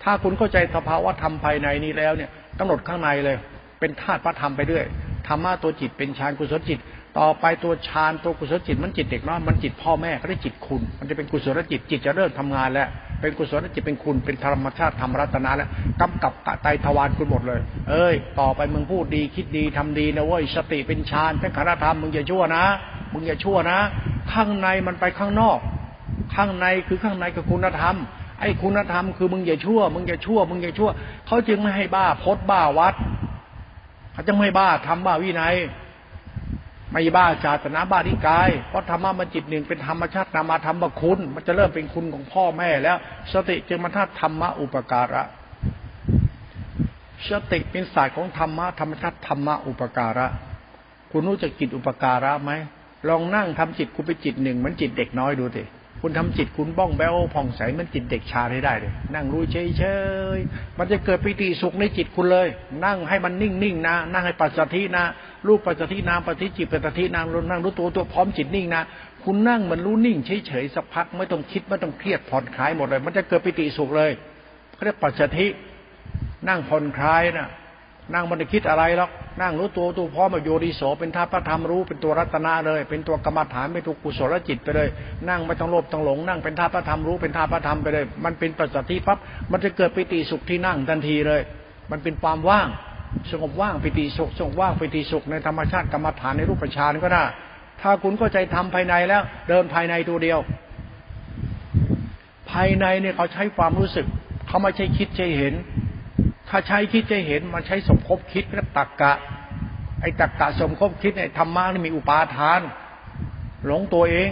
ถ้าคุณเข้าใจสภาวะธรรมภายในนี้แล้วเนี่ยกำหนดข้างในเลย เป็นธาตุพระธรรมไปด้วยธรรมะตัวจิตเป็นฌานกุศลจิต ต่อไปตัวฌานตัวกุศลจิตมันจิตเด็กน้อยมันจิตพ่อแม่เขาได้จิตคุณ มันจะเป็นกุศลจิตจิตจะเริ่มทำงานแล้ว เป็นกุศลจิตเป็นคุณเป็นธรรมชาติธรรมรัตนาแล้วกำกับกะไตทวารคุณหมดเลย เอ้ย ต่อไปมึงพูดดีคิดดีทำดีนะเว้ยสติเป็นฌานเป็นขารธรรมมึงอย่าชั่วนะมึงอย่าชั่วนะ ข้างในมันไปข้างนอก ข้างในคือข้างในคือคุณธรรมไอ้คุณธรรมคือมึงอย่าชั่ว มึงอย่าชั่ว มึงอย่าชั่ว เขาจึงไม่ให้บ้าพดบ้าวัดเขาจะไม่บ้าทำบ้าวินัย ไม่บ้าศาสนาบ้านิกาย เพราะธรรมะมันจิตหนึ่งเป็นธรรมชาตินามาธรรมคุณ มันจะเริ่มเป็นคุณของพ่อแม่แล้ว สติจึงมาธาตุธรรมะอุปการะ สติเป็นศาสตร์ของธรรมะธรรมชาติธรรมะอุปการะ คุณรู้จักจิตอุปการะไหมลองนั่งทำจิตคุณไปจิตหนึ่งเหมือนจิตเด็กน้อยดูสิ คุณทำจิตคุณบ้องแบ้วผ่องใสมันจิตเด็กชาให้ได้เลย นั่งรู้เฉยเฉยมันจะเกิดปิติสุขในจิตคุณเลย นั่งให้มันนิ่งนิ่งนะ นั่งให้ปัสสธินะ รูปปัสสธินามปัสสธิจิตปัสสธินามนั่งรู้ตัวตัวพร้อมจิตนิ่งนะ คุณนั่งมันรู้นิ่งเฉยเฉยสักพักไม่ต้องคิดไม่ต้องเครียดผ่อนคลายหมดเลย มันจะเกิดปิติสุขเลยเขาเรียกปัสสธินั่งผ่อนคลายนะ นั่งมันจะคิดอะไรหรอกนั่งรู้ตัวตัวพร้อมาโยดิโสเป็นธาตุพระธรรมรู้เป็นตัวรัตนาเลย เป็นตัวกรรมฐานเป็นตัวกุศลจิตไปเลย นั่งไม่ต้องโลภต้องหลง นั่งเป็นธาตุพระธรรมรู้เป็นธาตุพระธรรมไปเลย มันเป็นปัจจัยปั๊บมันจะเกิดปิติสุขที่นั่งทันทีเลย มันเป็นความว่างสงบว่างปิติสุขสงบว่างปิติสุขในธรรมชาติกรรมฐานในรูปฌานก็ได้ ถ้าคุณเข้าใจทำภายในแล้ว เดินภายในตัวเดียว ภายในเนี่ยเขาใช้ความรู้สึก เขาไม่ใช่คิดใช่เห็น ถ้าใช้คิดจะเห็นมันใช้สมคบคิดและตักกะ ไอ้ตักกะสมคบคิดในธรรมะนี่มีอุปาทาน หลงตัวเอง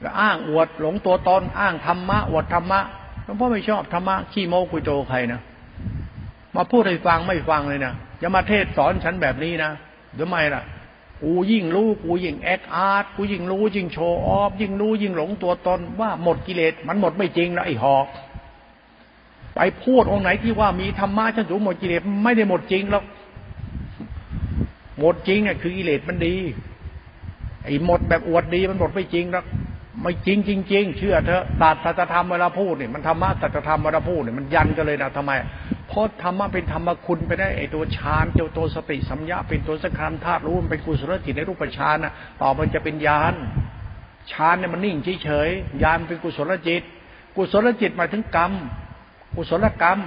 แล้วอ้างอวด หลงตัวตนอ้างธรรมะอวดธรรมะหลวงพ่อไม่ชอบธรรมะขี้โม้คุยโตใครนะมาพูดให้ฟังไม่ฟังเลยนะอย่ามาเทศสอนฉันแบบนี้นะเดี๋ยวไม่ล่ะกูยิ่งรู้กูยิ่งแอคอาร์ตกูยิ่งรู้ยิ่งโชว์ออฟยิ่งรู้ยิ่งหลงตัวตนว่าหมดกิเลสมันหมดไม่จริงนะไอ้หอก ไปพูดองไหนที่ว่ามีธรรมะชั้นสูงหมดกิเลสไม่ได้หมดจริงแล้วหมดจริงเนี่ยคือกิเลสมันดี ไอ้หมดแบบอวดดีมันหมดไม่จริงแล้วไม่จริงจริงๆเชื่อเถอะตัดสัจธรรมเวลาพูดเนี่ยมันธรรมะสัจธรรมเวลาพูดเนี่ยมันยันกันเลยนะทำไมเพราะธรรมะเป็นธรรมคุณไปได้ไอ้ตัวฌานเจ้าตัวสติสัมยาเป็นตัวสังขารธาตุรู้มันเป็นกุศลจิตในรูปฌานนะต่อมันจะเป็นญาณฌานเนี่ยมันนิ่งเฉยๆญาณเป็นกุศลจิต กุศลจิตหมายถึงกรรม กุศลกรรม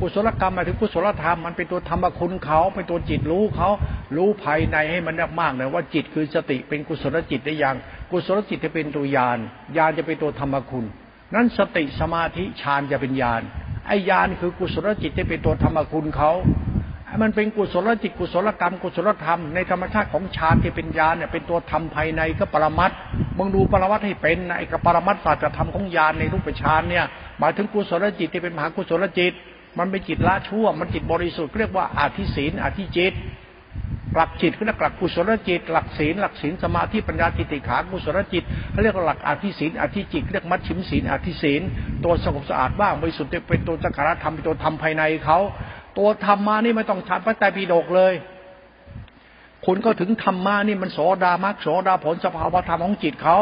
กุศลกรรมหมายถึงกุศลธรรมมันเป็นตัวธรรมคุณเขาเป็นตัวจิตรู้เขารู้ภายในให้มันมากเลยว่าจิตคือสติเป็นกุศลจิตได้ยังกุศลจิตจะเป็นตัวญาณญาณจะเป็นตัวธรรมคุณนั้นสติสมาธิฌานจะเป็นญาณไอ้ญาณคือกุศลจิตจะเป็นตัวธรรมคุณเขามันเป็นกุศลจิตกุศลกรรมกุศลธรรมในธรรมชาติของฌานที่เป็นญาณเนี่ยเป็นตัวธรรมภายในก็ปรมัตมึงดูปรมัตให้เป็นไอ้กับปรมัตศาสตร์ธรรมของญาณในรูปฌานเนี่ย หมายถึงกุศลจิตที่เป็นมหากุศลจิต มันเป็นจิตละชั่ว มันจิตบริสุทธิ์เรียกว่าอาธิศีลอาธิจิต หลักจิตคือหลักกุศลจิต หลักศีลหลักศีลสมาธิปัญญาจิตติขากุศลจิตเขาเรียกว่าหลักอาธิศีลอาธิจิตเรียกมัชชิมศีลอาธิศีลตัวสงบสะอาดบ้างบริสุทธิ์เป็นตัวจักรธรรมเป็นตัวธรรมภายในเขาตัวธรรมานี่ไม่ต้องชันพระไตรปิฎกเลยคุณก็ถึงธรรมานี่มันโสดามรรคโสดาผลสภาวธรรมของจิตเขา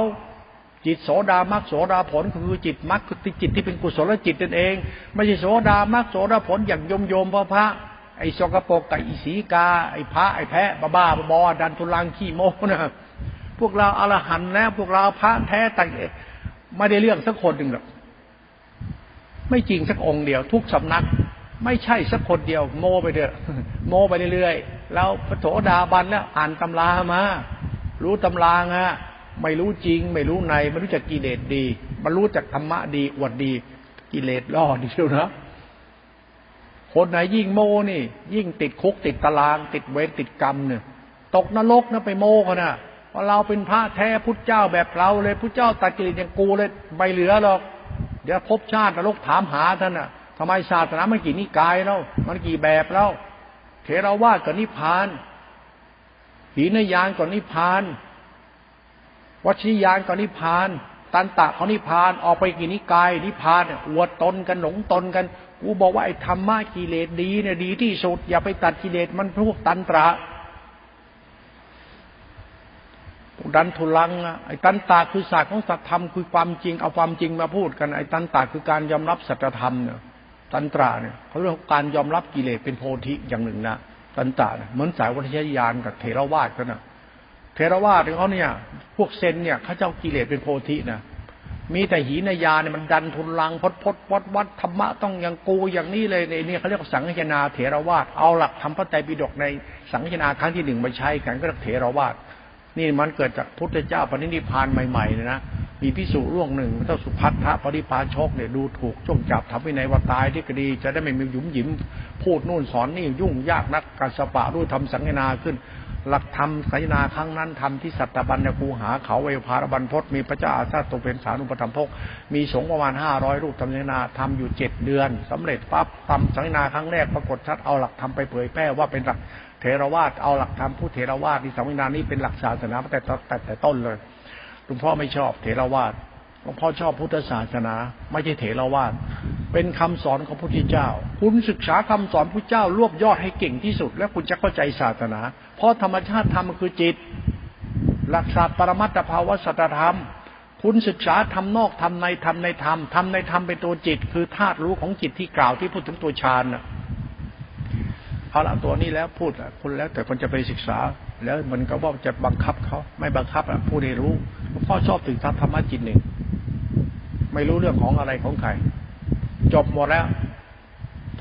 จิตโสดามรรคโสดาผลคือจิตมรรคคือจิตที่เป็นกุศลจิตนั่นเอง ไม่ใช่โสดามรรคโสดาผลอย่างโยมโยมพระพระไอ้สกปรกไก่อีสีกา ไอ้พระไอ้แพะบ้าบ้าบอดันทุลังขี้โมนะพวกเราอรหันแล้ว พวกเราพระแท้แต่ไม่ได้เรื่องสักคนหนึ่งหรอกไม่จริงสักองค์เดียว ทุกสำนัก ไม่ใช่สักคนเดียว โมไปเถอะโมไปเรื่อยๆแล้วพระโสดาบันแล้วอ่านตำรามารู้ตำราฮะ ไม่รู้จริง ไม่รู้ใน ไม่รู้จักกิเลสดีมารู้จักธรรมะดีอวดดี กิเลสล่อดีเชียวนะคนไหนยิ่งโมนี่ ยิ่งติดคุกติดตาราง ติดเวรติดกรรมเนี่ยตกนรกนะไปโมเขานะพราเราเป็นพระแท้พุทธเจ้าแบบเราเลยพุทธเจ้าตัดกิเลสอย่างกูเลยไม่เหลือหรอก เดี๋ยวพบชาตินรกถามหาท่านอะทำไมศาสนามันกี่นิกายแล้วมันกี่แบบแล้วเทราวาสกับนิพพานหีนยานกับนิพพาน วชิยานก็นิพพาน ตันตะเขานิพพาน ออกไปกินิกายนิพพานอวดตนกันหลงตนกันกูบอกว่าไอ้ธรรมะกิเลสดีเนี่ยดีที่สุด อย่าไปตัดกิเลสมันพวกตันตระดันทุลังไอ้ตันตาคือศาสตร์ของสัตธรรมคือความจริงเอาความจริงมาพูดกันไอ้ตันตาคือการยอมรับสัจธรรมเนี่ยตันตราเนี่ยเขาเรียกการยอมรับกิเลสเป็นโพธิอย่างหนึ่งนะตันตาเนี่ยเหมือนสายวัฏยญาณกับเทรวาสกันนะ เทรวาสของเขาเนี่ย พวกเซนเนี่ยเขาเจ้ากิเลสเป็นโพธินะมีแต่หีนายาเนี่ยมันดันทุนลังพดพดวัดวัดธรรมะต้องอย่างกูอย่างนี้เลยในนี่เขาเรียกว่าสังฆนาเถรวาสเอาหลักทำพระไตรปิฎกในสังฆนาครั้งที่หนึ่งมาใช้กันก็เรียกเถรวาสนี่มันเกิดจากพุทธเจ้าปณิธิพานใหม่ๆเลยนะมีพิสุร่วงหนึ่งเจ้าสุพัทธะปริพาชกเนี่ยดูถูกจ้องจับทำให้ในว่าตายที่กดี จะได้ไม่มีหยุมหยิมพูดนู่นสอนนี่ยุ่งยากนักการสปะด้วยทำสังฆนาขึ้น หลักธรรมไสนาครั้งนั้นทำที่สัตบัญญคูหาเขาเวพารบันพศมีพระเจ้าอาซาตุเป็นสารุปธรรมพกมีสงฆ์ประมาณห้าร้อยรูปทำสังนาทำอยู่เจ็ดเดือนสำเร็จปั๊บทำสังนาครั้งแรกปรากฏชัดเอาหลักธรรมไปเผยแพร่ว่าเป็นหลักเทรวาสเอาหลักธรรมผู้เทรวาสที่สังนานี้เป็นหลักศาสนาแต่แต่แต่ต้นเลยหลวงพ่อไม่ชอบเทรวาส หลวงพ่อชอบพุทธศาสนา ไม่ใช่เถรวาทเป็นคำสอนของพระพุทธเจ้า คุณศึกษาคำสอนพระเจ้ารวบยอดให้เก่งที่สุด แล้วคุณจะเข้าใจศาสนา เพราะธรรมชาติธรรมคือจิต หลักศาสตร์ปรมัตถภาวะสัตธรรม คุณศึกษาทำนอกทำในทำในธรรมทำในธรรมเป็นตัวจิต คือธาตุรู้ของจิตที่กล่าวที่พูดถึงตัวฌานนะเอาละตัวนี้แล้วพูดคุณแล้วแต่คนจะไปศึกษา แล้วมันก็ว่าจะบังคับเขาไม่บังคับอะผู้ได้รู้พ่อชอบถึงธรรมะจิตหนึ่ง ไม่รู้เรื่องของอะไรของใคร จบหมดแล้ว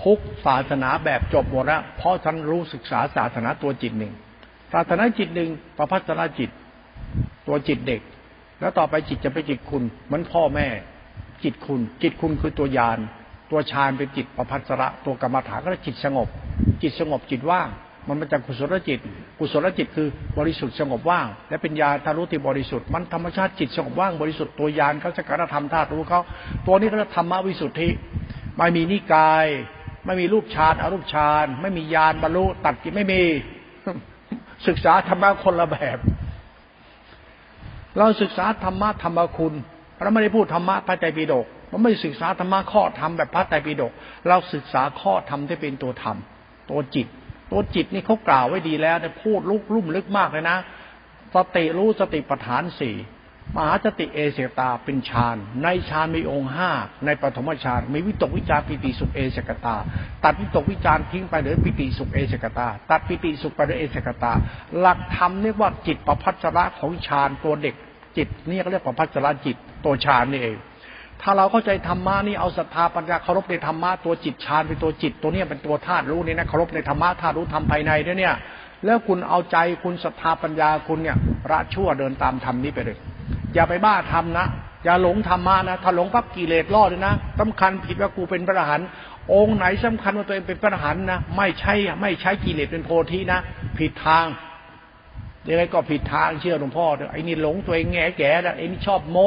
ทุกศาสนาแบบจบหมดแล้ว เพราะฉันรู้ศึกษาศาสนาตัวจิตหนึ่ง ศาสนาจิตหนึ่งประพัฒนาจิต ตัวจิตเด็ก แล้วต่อไปจิตจะไปจิตคุณเหมือนพ่อแม่ จิตคุณ จิตคุณคือตัวยาน ตัวฌานเป็นจิตประพัสระ ตัวกรรมฐานก็จิตสงบ จิตสงบจิตว่าง มันมาจากกุศลจิต กุศลจิตคือบริสุทธิ์สงบว่าง และเป็นญาทารุที่บริสุทธิ์ มันธรรมชาติจิตสงบว่างบริสุทธิ์ตัวยานเขาจะการธรรมธาตุรู้เขาตัวนี้เขาจะธรรมวิสุทธิ ไม่มีนิกาย ไม่มีรูปฌานอารูปฌาน ไม่มีญาณบรรลุตัดกิไม่มี ศึกษาธรรมะคนละแบบ เราศึกษาธรรมะธรรมคุณเราไม่ได้พูดธรรมะพระใจปิฎกเราไม่ศึกษาธรรมะข้อธรรมแบบพระไตรปิฎกเราศึกษาข้อธรรมที่เป็นตัวธรรม ตัวจิต ตัวจิตนี่เขากล่าวไว้ดีแล้วแต่พูดลุกลุ่มลึกมากเลยนะ สติรู้สติปัฏฐานสี่มหาสติเอเสตาเป็นฌาน ในฌานมีองค์ห้าในปฐมฌานมีวิตกวิจารปิติสุขเอเสกตา ตัดวิตกวิจารทิ้งไปเหลือปิติสุขเอเสกตา ตัดปิติสุขไปเหลือเอเสกตา หลักธรรมเรียกว่าจิตประพัชระของฌานตัวเด็กจิตนี่เขาเรียกประพัชระจิตตัวฌานนี่เอง ถ้าเราเข้าใจธรรมะนี่เอาศรัทธาปัญญาเคารพในธรรมะตัวจิตฌานเป็นตัวจิตตัวนี้เป็นตัวธาตุรู้นี่นะเคารพในธรรมะธาตุรู้ธรรมภายในด้วยเนี่ย แล้วคุณเอาใจคุณศรัทธาปัญญาคุณเนี่ยละชั่วเดินตามธรรมนี้ไปเลยอย่าไปบ้าทำนะอย่าหลงธรรมะนะถ้าหลงปั๊บกิเลสรอเลยนะสำคัญผิดว่ากูเป็นพระอรหันต์องค์ไหนสำคัญว่าตัวเองเป็นพระอรหันต์นะไม่ใช่ไม่ใช้กิเลสเป็นโพธินะ ผิดทางยังไงก็ผิดทางเชื่อหลวงพ่อไอ้นี่หลงตัวเองแง่แก่แล้วไอ้นี่ชอบโม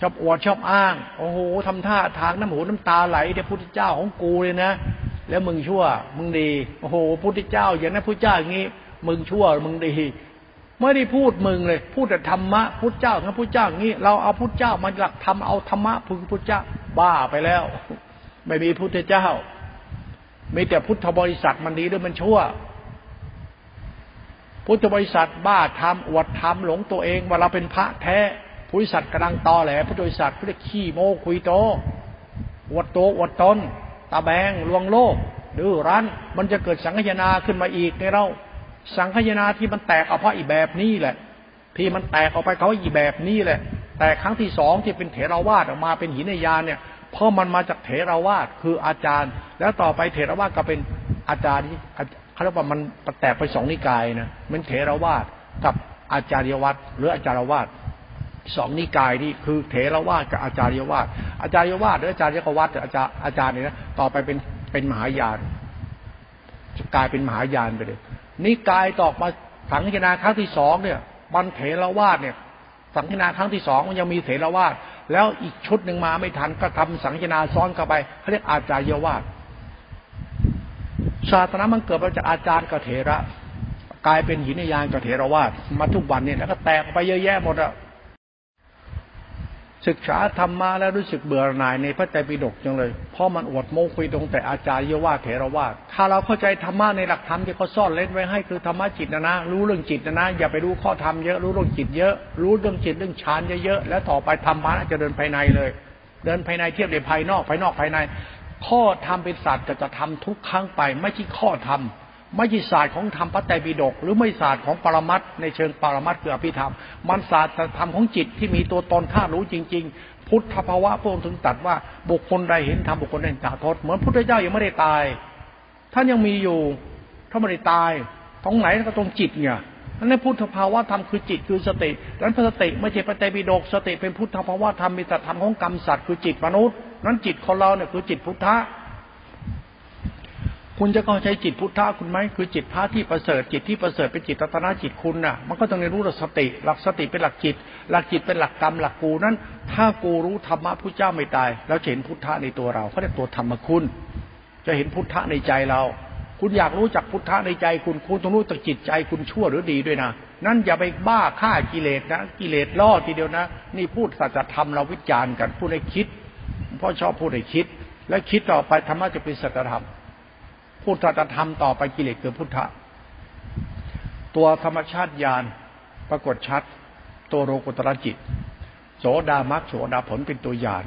ชอบอวดชอบอ้าง โอ้โหทำท่าทางน้ำหูน้ำตาไหลเดี๋ยวพุทธเจ้าของกูเลยนะ แล้วมึงชั่ว มึงดี โอ้โหพุทธเจ้า อย่างนั้นพุทธเจ้าอย่างนี้ มึงชั่ว มึงดีไม่ได้พูดมึงเลย พูดแต่ธรรมะพุทธเจ้าครับพุทธเจ้าอย่างนี้ เราเอาพุทธเจ้ามาหลักทำเอาธรรมะพึงพุทธเจ้าบ้าไปแล้ว ไม่มีพุทธเจ้ามีแต่พุทธบริษัทมันดีหรือมันชั่ว พุทธบริษัทบ้าทำอวดทำหลงตัวเองว่าเราเป็นพระแท้ พุทธบริษัทกำลังตอแหลพุทธบริษัทเรียกขี้โมคุยโตอวดโตอวดตนตาแบงลวงโลกดื้อรั้นมันจะเกิดสังขยาขึ้นมาอีกในเรา สังขยาที่มันแตกออกเพราะอีแบบนี้แหละ ที่มันแตกออกไปเขาอีแบบนี้แหละ แต่ครั้งที่สองที่เป็นเถรวาทออกมาเป็นหินยานเนี่ยเพราะมันมาจากเถรวาทคืออาจารย์ แล้วต่อไปเถรวาทก็เป็นอาจารย์ที่เขาเรียกว่ามันแตกไปสองนิกายนะมันเถรวาทกับอาจารยวัตหรืออาจารวาท สองนิกายนี่คือเถรวาทกับอาจารยวาทอาจารยวาทหรืออาจารยกวัตอาจารย์อาจารย์เนี่ยนะต่อไปเป็นเป็นมหายานจะกลายเป็นมหายานไปเลยนิกายตอกมาสังฆนาครั้งที่สองเนี่ยมันเถรวาทเนี่ย สังฆนาครั้งที่สองมันยังมีเถรวาทแล้วอีกชุดหนึ่งมาไม่ทันก็ทำสังฆนาซ้อนเข้าไปเขาเรียกอาจารยวาทศาสนามันเกิดมาจากอาจารย์กับเถระ กลายเป็นหินยานกับเถรวาทมาทุกวันเนี่ยแล้วก็แตกไปเยอะแยะหมดอะ ศึกษาธรรมมาแล้วรู้สึกเบื่อหน่ายในพระไตรปิฎกจังเลย เพราะมันอวดโม้คุยตรงแต่อาจารย์เยาว่าเถรวาทถ้าเราเข้าใจธรรมะในหลักธรรมที่เขาซ่อนเล่นไว้ให้คือธรรมะจิตนะนะ รู้เรื่องจิตนะนะ อย่าไปรู้ข้อธรรมเยอะ รู้เรื่องจิตเยอะ รู้เรื่องจิตเรื่องฌานเยอะๆ แล้วต่อไปธรรมะจะเดินภายในเลย เดินภายในเทียบในภายนอกภายนอกภายใน ข้อธรรมเป็นศาสตร์จะทำทุกครั้งไป ไม่ใช่ข้อธรรม ไม่ใช่ศาสตร์ของธรรมพระไตรปิฎกหรือไม่ศาสตร์ของปรมัตในเชิงปรมัตคืออภิธรรม มันศาสตร์ธรรมของจิตที่มีตัวตนท่ารู้จริง ๆ พุทธภาวะพระองค์ถึงตัดว่าบุคคลใดเห็นธรรมบุคคลใดจ่าทศเหมือนพุทธเจ้ายังไม่ได้ตาย ท่านยังมีอยู่ถ้าไม่ได้ตายตรงไหนก็ตรงจิตเนี่ยนั่นพุทธภาวะธรรมคือจิตคือสติดังนั้นสติไม่ใช่ปไตรปิฎกสติเป็นพุทธภาวะธรรมมีแต่ธรรมของกรรมสัตว์คือจิตมนุษย์นั้นจิตของเราเนี่ยคือจิตพุทธะ คุณจะเข้าใช้จิตพุทธะคุณไหมคือจิตพระที่ประเสริฐจิตที่ประเสริฐเป็นจิตตัตนาจิตคุณน่ะ มันก็ต้องเรียนรู้หลักสติ หลักสติเป็นหลักจิต หลักจิตเป็นหลักกรรมหลักกูนั้น ถ้ากูรู้ธรรมะพุทธเจ้าไม่ตาย แล้วเห็นพุทธะในตัวเราเขาเรียกตัวธรรมคุณ จะเห็นพุทธะในใจเรา คุณอยากรู้จักพุทธะในใจคุณคุณต้องรู้จักจิตใจคุณชั่วหรือดีด้วยนะนั่นอย่าไปบ้าฆ่ากิเลสนะกิเลสล่อทีเดียวนะ นี่พูดสัจธรรมเราวิจารณ์กันพูดให้คิดพ่อชอบพูดให้คิด และคิดต่อไปธรรมะจะเป็นสัจธรรม พุทธธรรมต่อไปกิเลสคือพุทธะตัวธรรมชาติญาณปรากฏชัด ตัวโรกุตรจิต โสดามักโสดาผลเป็นตัวญาณ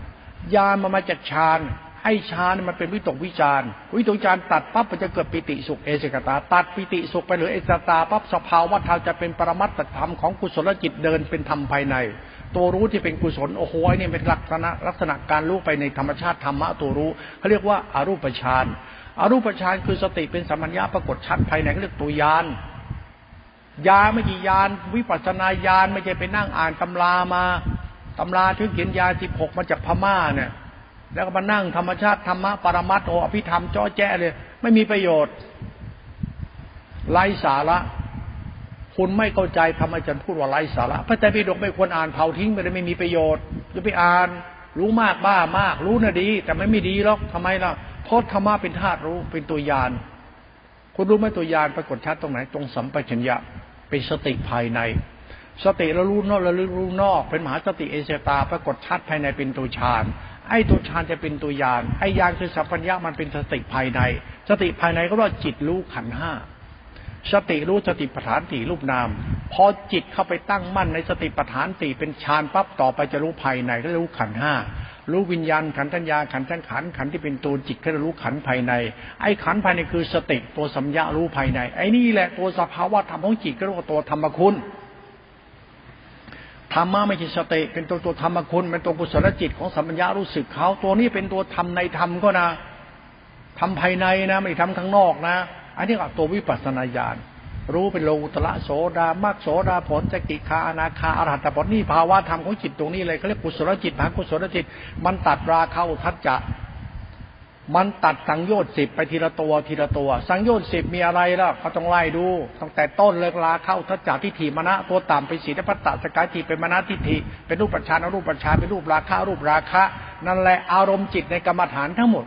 ญาณมันมาจากฌานให้ฌานมันเป็นวิตกวิจารวิตกวิจารตัดปั๊บมันจะเกิดปิติสุขเอสกตา ตัดปิติสุขไปหรือเอสตาปั๊บสภาวะธรรมจะเป็นปรมัตถธรรมของกุศลจิตเดินเป็นธรรมภายใน ตัวรู้ที่เป็นกุศลโอ้โหนี่เป็นลักษณะลักษณะการรู้ไปในธรรมชาติธรรมะตัวรู้เขาเรียกว่าอารูปฌาน อรูปฌานคือสติเป็นสัมมัญญาปรากฏชัดภายในเรียกตัวยานยาไม่กี่ยานวิปัสนาญาณไม่ใช่ไปนั่งอ่านตำรามาตำราที่เขียนยาสิบหกมาจากพม่าเนี่ย แล้วก็มานั่งธรรมชาติธรรมะปรมัตโออภิธรรมจ้อแจ้เลย ไม่มีประโยชน์ไร้สาระ คุณไม่เข้าใจทำไมจันพูดว่าไร้สาระ พระไตรปิฎกไม่ควรอ่านเผาทิ้งไปเลยไม่มีประโยชน์จะไปอ่าน รู้มากบ้ามาก รู้น่ะดี แต่ไม่ม่ดีหรอกทำไมล่ะ เพราะธรรมะเป็นธาตุรู้เป็นตัวยานคุณรู้ไหมตัวยานปรากฏชัดตรงไหน ตรงสัมปชัญญะเป็นสติภายใน สติเรารู้นอกเรารู้นอก เป็นมหาสติเอเซตาปรากฏชัดภายในเป็นตัวฌานไอ้ตัวฌานจะเป็นตัวยานไอ้ยานคือสัมปัญญะมันเป็นสติภายใน สติภายในก็เรียกจิตรู้ขันห้าสติรู้สติปัฏฐานสี่รูปนาม พอจิตเข้าไปตั้งมั่นในสติปัฏฐานสี่เป็นฌานปั๊บต่อไปจะรู้ภายในก็รู้ขันห้า รู้วิญญาณขันธัญญาขันธ์ขันขันที่เป็นตัวจิตก็รู้ขันภายใน ไอ้ขันภายในคือสติตัวสัมยารู้ภายใน ไอ้นี่แหละตัวสภาวะธรรมของจิตก็เรียกว่าตัวธรรมคุณธรรมะไม่ใช่สติเป็นตัวตัวธรรมคุณเป็นตัวกุศลจิตของสัมญารู้สึกเขาตัวนี้เป็นตัวธรรมในธรรมก็นะทำภายในนะ ไม่ทำข้างนอกนะ อันนี้ก็ตัววิปัสสนาญาณ รู้เป็นโลกุตละโสดามากโสดาผลจกิคาอนาคาอรหัตผลนี่ภาวะธรรมของจิตตรงนี้เลยเขาเรียกกุศลจิตมหากุศลจิต มันตัดราคาอุทัจจะมันตัดสังโยชน์สิบไปทีละตัวทีละตัว สังโยชน์สิบมีอะไรล่ะเขาต้องไล่ดูตั้งแต่ต้นเลยลาเข้าทัจจะทิฏฐิมณะตัวต่ำเป็นศีลพัตตสกายทิเป็นมณะทิฏฐิเป็นรูปปัจจานรูปปัจจานเป็นรูปราคะรูปราคะ นั่นแหละอารมณ์จิตในกรรมฐานทั้งหมด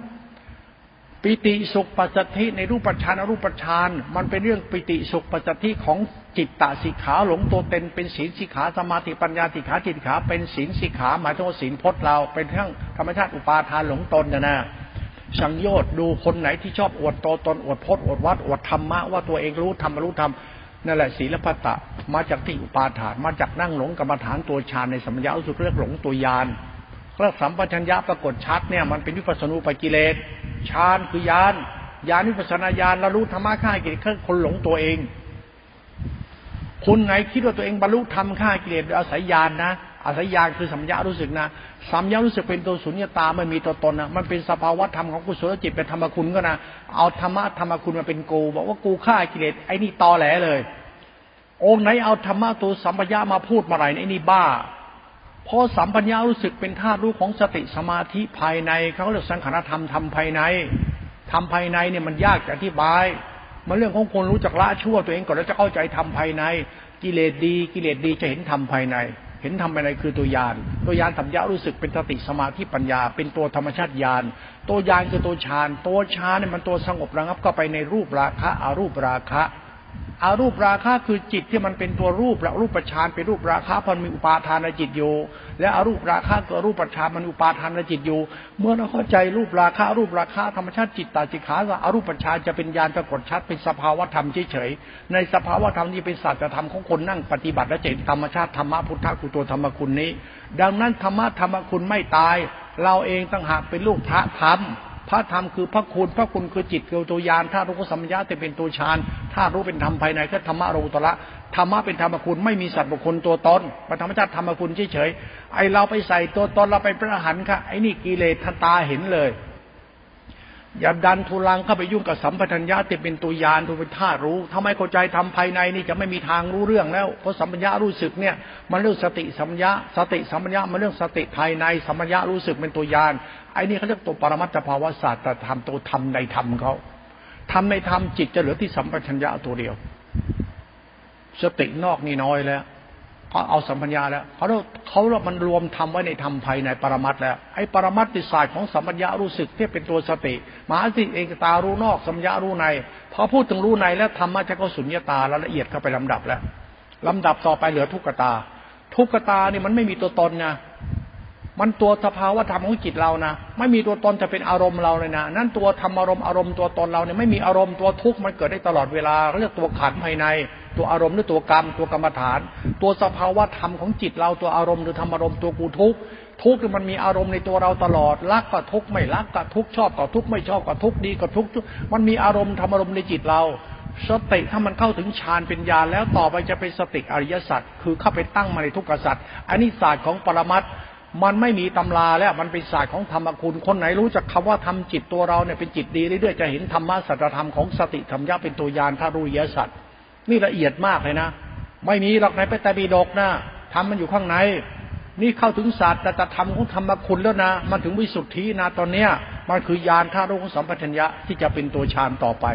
ปิติสุขปัสสธิในรูปปัจจานอรูปปัจจานมันเป็นเรื่องปิติสุขปัสสธิของจิตตสิกขาหลงตัวเต็นเป็นศีลสิกขาสมาธิปัญญาสิกขาจิตขาเป็นศีลสิกขาหมายถึงว่าศีลพจน์เราเป็นทั้งธรรมชาติอุปาทานหลงตนนะนะสังโยชน์ดูคนไหนที่ชอบอวดโตตนอวดพจน์อวดวัดอวดธรรมะว่าตัวเองรู้ธรรมรู้ธรรมนั่นแหละศีลพัตตะมาจากที่อุปาทาน มาจากนั่งหลงกรรมฐานตัวฌานในสัมยาอุสุเรียกหลงตัวยาน เรื่องสัมปชัญญะปรากฏชัดเนี่ยมันเป็นวิปัสสนูปกิเลสฌานคือยานญาณวิปัสนาญาณล้วรู้ธรรมะฆ่ากิเลสคนหลงตัวเองคุณไหนคิดว่าตัวเองบรรลุธรรมฆ่ากิเลสโดยอาศัยญาณนะอาศัยญาณคือสัมยารู้สึกนะสัมยารู้สึกเป็นตัวสุญญตาไม่มีตัวตนนะมันเป็นสภาวะธรรมของกุศลจิตเป็นธรรมคุณก็นะเอาธรรมะธรรมคุณมาเป็นกูบอกว่ากูฆ่ากิเลสไอ้นี่ตอแหลเลยองค์ไหนเอาธรรมะตัวสัมปยามาพูดมาไรไอ้นี่บ้า พอสัมปัญญารู้สึกเป็นธาตุรู้ของสติสมาธิภายในเขาเรียกสังขารธรรมทำภายในทำภายในเนี่ยมันยากจะอธิบาย มันเรื่องของคนรู้จักละชั่วตัวเองก่อนแล้วจะเข้าใจทำภายใน กิเลสดี กิเลสดีจะเห็นทำภายใน เห็นทำภายในคือตัวยาน ตัวยานสัมยารู้สึกเป็นสติสมาธิปัญญา เป็นตัวธรรมชาติญาณตัวยานคือตัวฌาน ตัวฌานเนี่ยมันตัวสงบระงับก็ไปในรูปราคะอารูปราคะ อารูปราคะคือจิตที่มันเป็นตัวรูปและรูปประชานเป็นรูปราคะมันมีอุปาทานจิตอยู่ และอารูปราคะกับรูปประชานมันอุปาทานจิตอยู่ เมื่อเราเข้าใจรูปราคะรูปราคะธรรมชาติจิตตาจิขาว่าอารูปประชานจะเป็นญาณปรากฏชัดเป็นสภาวะธรรมเฉยๆในสภาวะธรรมที่เป็นศาสัจธรรมของคนนั่งปฏิบัติและเจตธรรมชาติธรรมะพุทธกุตัวธรรมคุณนี้ ดังนั้นธรรมะธรรมคุณไม่ตาย เราเองต่างหากเป็นลูกพระธรรม พระธรรมคือพระคุณ พระคุณคือจิตคือตัวยานถ้ารู้ก็สัมยาแต่เป็นตัวฌานถ้ารู้เป็นธรรมภายในก็ธรรมะโรตระธรรมะเป็นธรรมคุณไม่มีสัตว์บุคคลตัวตนพระธรรมชาติธรรมคุณเฉยๆไอเราไปใส่ตัวตนเราไปประหันค่ะไอนี่กิเลสทันตาเห็นเลย อย่าดันทุลังเข้าไปยุ่งกับสัมปทัญญาที่เป็นตัวยานตัวเป็นธารู้ทำไมเข้าใจทำภายในนี่จะไม่มีทางรู้เรื่องแล้วเพราะสัมปัญญารู้สึกเนี่ย มันเรื่องสติสัมปัญญาสติสัมปัญญามันเรื่องสติภายในสัมปัญญารู้สึกเป็นตัวยานไอ้นี่เขาเรียกตัวปรมัตถภาวะศาสตร์แต่ทำตัวทำในธรรมเขาทำในธรรมจิตจะเหลือที่สัมปชัญญะตัวเดียว สตินอกนี่น้อยแล้ว เขาเอาสัมปัญญาแล้วเขาเขาเรามันรวมทำไว้ในธรรมภายในปรมัตแล้ว ไอ้ปรมัตติศาสตร์ของสัมปัญญารู้สึกที่เป็นตัวสติมหาสติเองตารู้นอกสัมญารู้ในพอพูดถึงรู้ในแล้วธรรมะจะก็สุญญตาแล้วละเอียดเข้าไปลำดับแล้วลำดับต่อไปเหลือทุกขตา ทุกขตานี่มันไม่มีตัวตนไง มันตัวสภาวะธรรมของจิตเรานะไม่มีตัวตนจะเป็นอารมณ์เราเลยนะนั่นตัวธรรมอารมณ์อารมณ์ตัวตนเราเนี่ยไม่มีอารมณ์ตัวทุกข์มันเกิดได้ตลอดเวลาเรียกตัวขันภายใน ตัวอารมณ์หรือตัวกรรม ตัวกรรมฐาน ตัวสภาวะธรรมของจิตเราตัวอารมณ์หรือธรรมอารมณ์ตัวกูทุกข์ทุกข์มันมีอารมณ์ในตัวเราตลอดรักก็ทุกข์ไม่รักก็ทุกข์ชอบก็ทุกข์ไม่ชอบก็ทุกข์ดีก็ทุกข์มันมีอารมณ์ธรรมอารมณ์ในจิตเราสติถ้ามันเข้าถึงฌานเป็นญาณแล้วต่อไปจะเป็นสติอริยสัจคือเข้าไปตั้งมาในทุกขสัจอันนี้ศาสตร์ของปรมัตถ มันไม่มีตำราแล้วมันเป็นศาสตร์ของธรรมคุณ คนไหนรู้จักคาว่าทำจิตตัวเราเนี่ยเป็นจิตดีเรื่อยๆจะเห็นธรรมะสัจธรรมของสติธรรมยะเป็นตัวยานทารุยสัตว์นี่ละเอียดมากเลยนะ ไม่มีหรอกในพระตรปิฎกนะทำมันอยู่ข้างใน นี่เข้าถึงศาสตร์แต่ธรรมของธรรมคุณแล้วนะ มันถึงวิสุทธินะตอนเนี้ยมันคือยานท่ารุของสัมปชัญญะที่จะเป็นตัวฌานต่อไป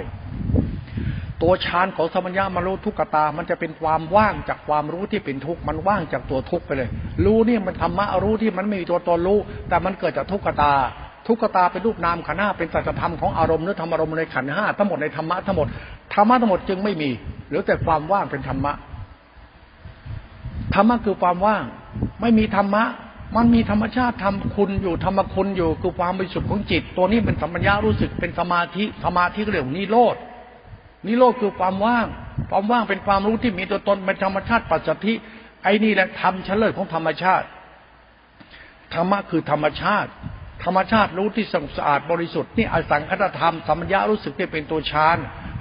ตัวฌานของสมัญญามารู้ทุกขตา มันจะเป็นความว่างจากความรู้ที่เป็นทุกข์ มันว่างจากตัวทุกข์ไปเลย รู้นี่มันธรรมะรู้ที่มันไม่มีตัวตนรู้ แต่มันเกิดจากทุกขตา ทุกขตาเป็นรูปนามขันห้าเป็นสัจธรรมของอารมณ์หรือธรรมอารมณ์ในขันห้าทั้งหมดในธรรมะทั้งหมด ธรรมะทั้งหมดจึงไม่มี หรือแต่ความว่างเป็นธรรมะ ธรรมะคือความว่าง ไม่มีธรรมะ มันมีธรรมชาติธรรมคุณอยู่ธรรมคุณอยู่คือความบริสุทธิ์ของจิต ตัวนี้เป็นสัมปัญญารู้สึกเป็นสมาธิ สมาธิเรื่องนิโรธ นิโรธคือความว่าง ความว่างเป็นความรู้ที่มีตัวตนเป็นธรรมชาติปัจจุบันไอ้นี่แหละธรรมเฉลิมของธรรมชาติ ธรรมะคือธรรมชาติ ธรรมชาติรู้ที่สะอาดบริสุทธิ์นี่อสังคตธรรมสัมยารู้สึกที่เป็นตัวฌาน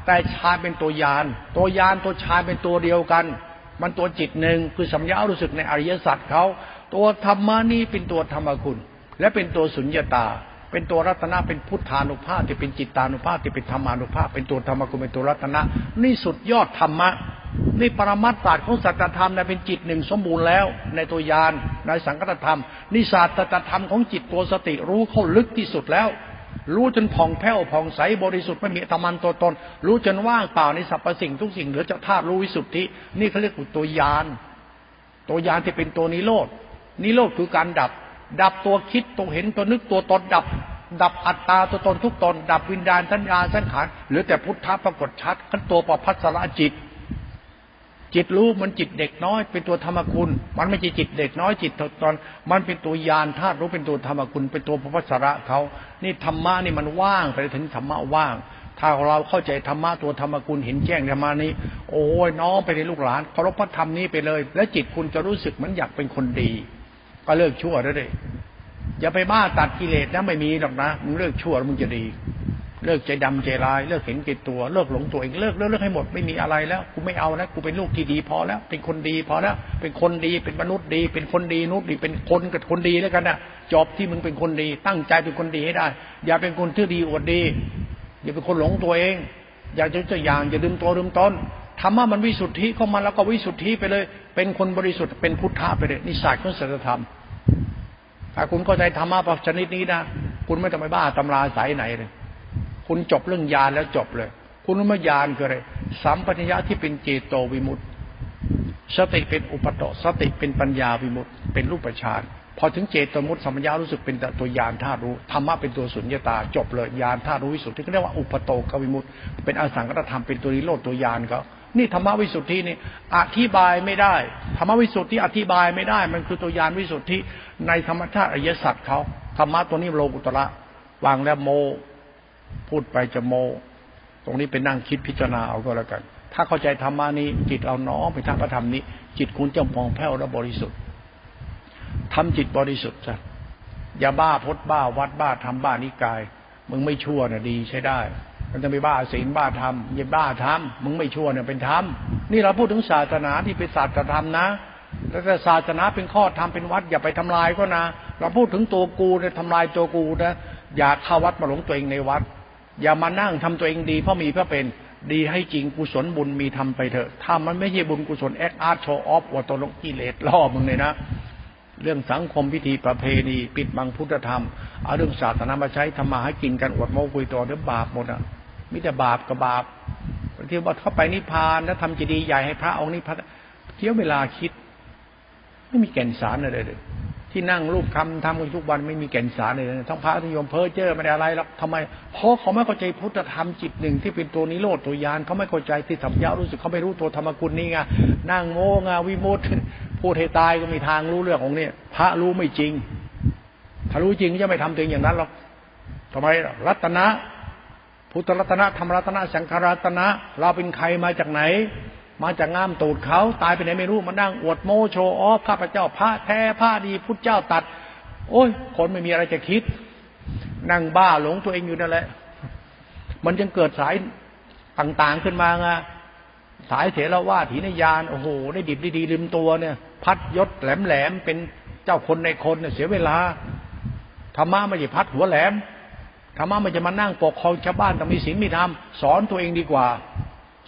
แต่ฌานเป็นตัวยาน ตัวยานตัวฌานเป็นตัวเดียวกัน มันตัวจิตหนึ่งคือสัมยารู้สึกในอริยสัจเขาตัวธรรมะนี่เป็นตัวธรรมคุณ และเป็นตัวสุญญตา เป็นตัวรัตนะเป็นพุทธานุภาพที่เป็นจิตานุภาพที่เป็นธรรมานุภาพ เป็นตัวธรรมคุณเป็นตัวรัตนะ นี่สุดยอดธรรมะนี่ปรมัตถศาสตร์ของสัจธรรมนะเป็นจิตหนึ่งสมบูรณ์แล้ว ในตัวยานในสังกัตธรรมนี่ศาสตร์ธรรมของจิตตัวสติรู้เข้าลึกที่สุดแล้ว รู้จนผ่องแผ้วผ่องใสบริสุทธิ์ไม่มีธรรมันตัวตน รู้จนว่างเปล่าในสรรพสิ่งทุกสิ่งเหลือจะธาตุรู้วิสุทธิ นี่เขาเรียกตัวยานตัวยานที่เป็นตัวนิโรธนิโรธคือการดับ ดับตัวคิดตัวเห็นตัวนึกตัวตนดับ ดับอัตตาตัวตนทุกตน ดับวิญญาณสัญญาสังขารหรือแต่พุทธะปรากฏชัดขั้นตัวปพัสระจิต จิตรู้มันจิตเด็กน้อย เป็นตัวธรรมคุณ มันไม่ใช่จิตเด็กน้อยจิตตอน มันเป็นตัวยานธาตุรู้เป็นตัวธรรมคุณ เป็นตัวพระพัสระเขานี่ธรรมะนี่มันว่างไปถึงธรรมะว่างถ้าเราเข้าใจธรรมะตัวธรรมคุณเห็นแจ้งธรรมานี้ โอ้ยน้องไปในลูกหลานเคารพพระธรรมนี้ไปเลย และจิตคุณจะรู้สึกเหมือนอยากเป็นคนดี ก็เลิกชั่วแล้วเลยอย่าไปบ้าตัดกิเลสนะไม่มีหรอกนะมึงเลิกชั่วแล้วมึงจะดี เลิกใจดำใจร้าย เลิกเห็นเกตตัว เลิกหลงตัวเองเลิกเลิกเลิกให้หมดไม่มีอะไรแล้วกูไม่เอาแล้วกูเป็นลูกที่ดีพอแล้ว เป็นคนดีพอแล้ว เป็นคนดีเป็นมนุษย์ดี เป็นคนดีนุษย์ดีเป็นคนกับคนดีแล้วกันนะจบที่มึงเป็นคนดี ตั้งใจเป็นคนดีให้ได้ อย่าเป็นคนที่ดีอวดดี อย่าเป็นคนหลงตัวเอง อย่าจะจะอย่างอย่าดึงตัวดึงตนธรรมะมันวิสุทธิเข้ามาแล้วก็วิสุทธิไปเลย เป็นคนบริสุทธิ์เป็นพุทธะไปเลยนิสัยของศีลธรรม ถ้าคุณเข้าใจธรรมะประชนิดนี้นะคุณไม่ต้องไปบ้าตำราสายไหนเลย คุณจบเรื่องญาณแล้วจบเลย คุณรู้ไหมญาณคืออะไรสัมปัญญะที่เป็นเจโตวิมุตติ สติเป็นอุปโตสติเป็นปัญญาวิมุตติ เป็นรูปฌานพอถึงเจตมุตสัมปัญญารู้สึกเป็นตัวยานธาตุรู้ธรรมะเป็นตัวสุญญตา จบเลยญาณธาตุรู้วิสุทธิที่เรียกว่าอุปโตกวิมุตติ เป็นอสังกัตธรรมเป็นตัวนิโรธตัวยานเขา นี่ธรรมวิสุทธินี่อธิบายไม่ได้ธรรมวิสุทธิอธิบายไม่ได้ มันคือตัวยานวิสุทธิในธรรมชาติอริยสัจเขาธรรมะตัวนี้โลกุตระวางแล้วโม พูดไปจะโม ตรงนี้เป็นนั่งคิดพิจารณาเอาก็แล้วกัน ถ้าเข้าใจธรรมะนี้ จิตเอาน้อมไปทางพระธรรมนี้ จิตคุณจะมองแผ้วและบริสุทธิ์ทำจิตบริสุทธิ์ซะอย่าบ้าพดบ้าวัดบ้าทำบ้านิกาย มึงไม่ชั่วนะดีใช้ได้ มันจะไปบ้าศีลบ้าธรรมอย่าบ้าธรรมมึงไม่ชั่วเนี่ยเป็นธรรมนี่เราพูดถึงศาสนาที่เป็นศาสตรธรรมนะแต่ศาสนาเป็นข้อธรรมเป็นวัดอย่าไปทำลายก็นะเราพูดถึงตัวกูเนี่ยทำลายตัวกูนะอย่าเข้าวัดมาหลงตัวเองในวัด อย่ามานั่งทำตัวเองดีเพราะมีเพราะเป็นดีให้จริงกุศลบุญมีทำไปเถอะ ถ้ามันไม่ใช่บุญกุศลแอคอาร์ตโชว์ออฟวัตโลกิเลสล่อมึงเลยนะเรื่องสังคมพิธีประเพณี ปิดบังพุทธธรรมเอาเรื่องศาสนามาใช้ทำมาให้กินกันอวดโม้คุยตัวเรื่องบาปหมดอะ มิแต่บาปกับบาปที่ว่าเข้าไปนิพพานแล้วทำจีดีใหญ่ให้พระองค์นี้พระเที่ยวเวลาคิด ไม่มีแก่นสารอะไรเลย ที่นั่งรูปคำทำกันทุกวันไม่มีแก่นสารเลยทั้งพระทั้งโยมเพ้อเจ้อไม่ได้อะไรหรอกทำไม เพราะเขาไม่เข้าใจพุทธธรรมจิตหนึ่งที่เป็นตัวนิโรธตัวยานเขาไม่เข้าใจที่สัมยารู้สึกเขาไม่รู้ตัวธรรมกุลนี่ไงนั่งโง่งาวิมุตพูดให้ตายก็มีทางรู้เรื่องของเนี่ยพระรู้ไม่จริง ถ้ารู้จริงจะไม่ทำตัวอย่างนั้นหรอกทำไมรัตนะ พุทธรัตนะธรรมรัตนะสังฆรัตนะ เราเป็นใครมาจากไหน มาจากงามตูดเขาตายไปไหนไม่รู้มานั่งอวดโมโชออฟข้าพเจ้าพระแท้พระดีพุทธเจ้าตัด โอ้ย คนไม่มีอะไรจะคิด นั่งบ้าหลงตัวเองอยู่นั่นแหละ มันจึงเกิดสายต่างๆขึ้นมาไงสายเถรวาถีนยานโอ้โห ได้ดิบได้ดีลืมตัวเนี่ย พัดยศแหลมๆเป็นเจ้าคนในคนเนี่ยเสียเวลาธรรมะไม่ใช่พัดหัวแหลม ธรรมะมันจะมานั่งปกครองชาวบ้านต้องมีศีลมีธรรมสอนตัวเองดีกว่า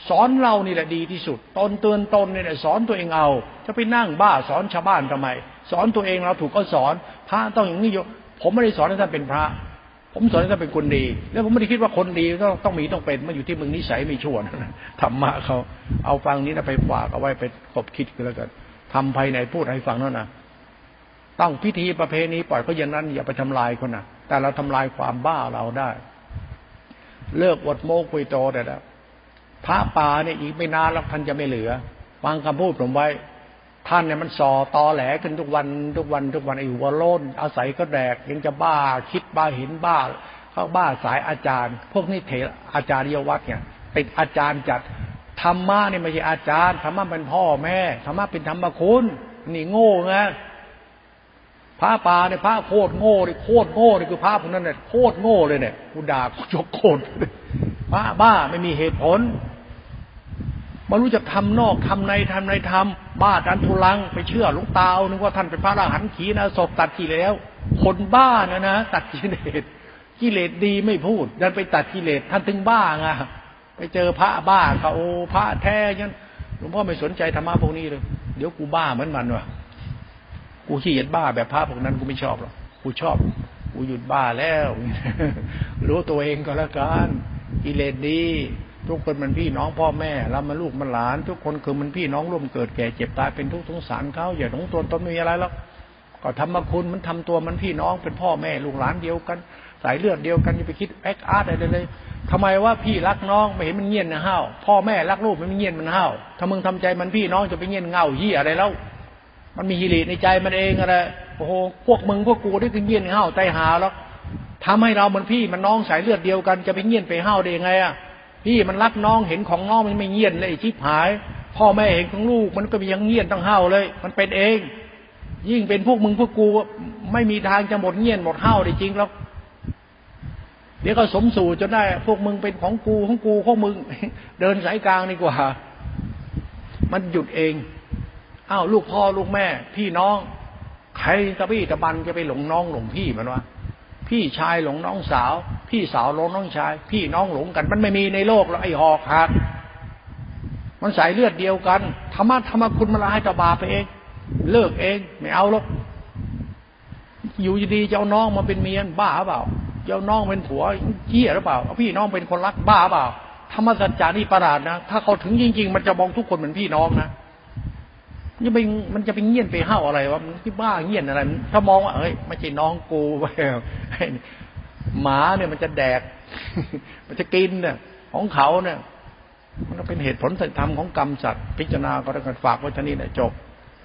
สอนเรานี่แหละดีที่สุด ตนเตือนตนเนี่ยสอนตัวเองเอาจะไปนั่งบ้าสอนชาวบ้านทำไม สอนตัวเองเราถูกก็สอน พระต้องอย่างนี้อยู่ผมไม่ได้สอนให้ท่านเป็นพระ ผมสอนให้ท่านเป็นคนดี แล้วผมไม่ได้คิดว่าคนดีต้องต้องมีต้องเป็นมาอยู่ที่มึงนิสัยไม่ชั่วธรรมะเขาเอาฟังนี้นะไปฝากเอาไว้ไปคบคิดกันแล้วกันทำภายในพูดให้ฟังนั่นนะต้องพิธีประเพณีปล่อยเขาอย่างนั้นอย่าไปทำลายคนนะแต่เราทำลายความบ้าเราได้ เลิกอดโมกุยโตแต่แล้วพระป่าเนี่ยอีกไม่นานแล้วท่านจะไม่เหลือฟังคำพูดผมไว้ ท่านเนี่ยมันสอตอแหลขึ้นทุกวันทุกวันทุกวันไอ้หัวโล้นอาศัยก็แดก ยังจะบ้าคิดบ้าเห็นบ้าเข้าบ้าสายอาจารย์ พวกนี้เถรอาจารย์เยวัดเนี่ยติดอาจารย์จัดธรรมะเนี่ยไม่ใช่อาจารย์ธรรมะเป็นพ่อแม่ธรรมะเป็นธรรมคุณนี่โง่ไง พระป่าเนี่ยพระโคตรโง่เลยโคตรโง่เลยคือพระพวกนั้นเนี่ยโคตรโง่เลยเนี่ยกูด่ากูยกโคตรพระบ้าไม่มีเหตุผลมารู้จักทำนอกทำในทำในทำบ้าดันทุลังไปเชื่อลุงตาเอานึกว่าท่านเป็นพระอรหันต์ขีนะศพตัดกิเลสแล้วคนบ้านะนะตัดกิเลสกิเลสดีไม่พูด ดันไปตัดกิเลสท่านถึงบ้าไงไปเจอพระบ้าเขาโอ้พระแท้ยันหลวงพ่อไม่สนใจธรรมะพวกนี้เลย เดี๋ยวกูบ้าเหมือนมันวะ กูขี้เกียจบ้าแบบพระพวกนั้นกูไม่ชอบหรอกกูชอบกูหยุดบ้าแล้ว รู้ตัวเองก็แล้วกันกิเลสดี ทุกคนมันพี่น้องพ่อแม่เรามาลูกมันหลาน ทุกคนคือมันพี่น้องร่วมเกิดแก่เจ็บตายเป็นทุกข์สงสารเขาอย่าต้องตัวตนมีอะไรแล้วก็ทำมาคุณมันทำตัวมันพี่น้องเป็นพ่อแม่ลูกหลานเดียวกัน สายเลือดเดียวกันอย่าไปคิดแอคอาร์ตอะไรเลยทำไมว่าพี่รักน้องไม่เห็นมันเงียนนะห้าวพ่อแม่รักลูกมันไม่เงียนมันห้าวถ้ามึงทำใจมันพี่น้องจะไปเงียนเงาเหี้ยอะไรแล้ว มันมีฮิริในใจมันเองอะไรโอ้โหพวกมึงพวกกูได้ถึงเงียนห้าใจหาแล้วทำให้เราเหมือนพี่มันน้องสายเลือดเดียวกันจะไปเงียนไปเห้าได้ยังไงอะพี่มันรักน้องเห็นของน้องมันไม่เงียนเลยชิบหาย พ่อแม่เห็นของลูกมันก็ยังเงียนตั้งเห้าเลย มันเป็นเอง ยิ่งเป็นพวกมึงพวกกูไม่มีทางจะหมดเงียนหมดเห้าได้จริงแล้วเดี๋ยวก็สมสู่จนได้ พวกมึงเป็นของกูของกูของมึง เดินสายกลางดีกว่า มันหยุดเอง อ้าวลูกพ่อลูกแม่ พี่น้อง ใครตะพี่ตะบันจะไปหลงน้องหลงพี่มันวะพี่ชายหลงน้องสาว พี่สาวหลงน้องชาย พี่น้องหลงกัน มันไม่มีในโลกแล้วไอ้หอกหักมันสายเลือดเดียวกันธรรมะธรรมคุณมาลาให้ตบาไปเอง เลิกเองไม่เอาหรอกอยู่ดีๆเจ้าน้องมาเป็นเมียนบ้าเปล่า เจ้าน้องเป็นผัวเกี้ยหรือเปล่า พี่น้องเป็นคนรักบ้าเปล่าธรรมสัจจานี่ประหลาดนะ ถ้าเขาถึงจริง ๆ มันจะมองทุกคนเหมือนพี่น้องนะ จะไปมันจะไปเงียนไปเห่าอะไรวะมันที่บ้าเงียนอะไร ถ้ามองว่าเอ้ยไม่ใช่น้องกูไปหมาเนี่ยมันจะแดก มันจะกินเนี่ยของเขาเนี่ย มันเป็นเหตุผลธรรมของกรรมสัตว์พิจารณาก็ต้องฝากไว้ท่านี้แหละจบ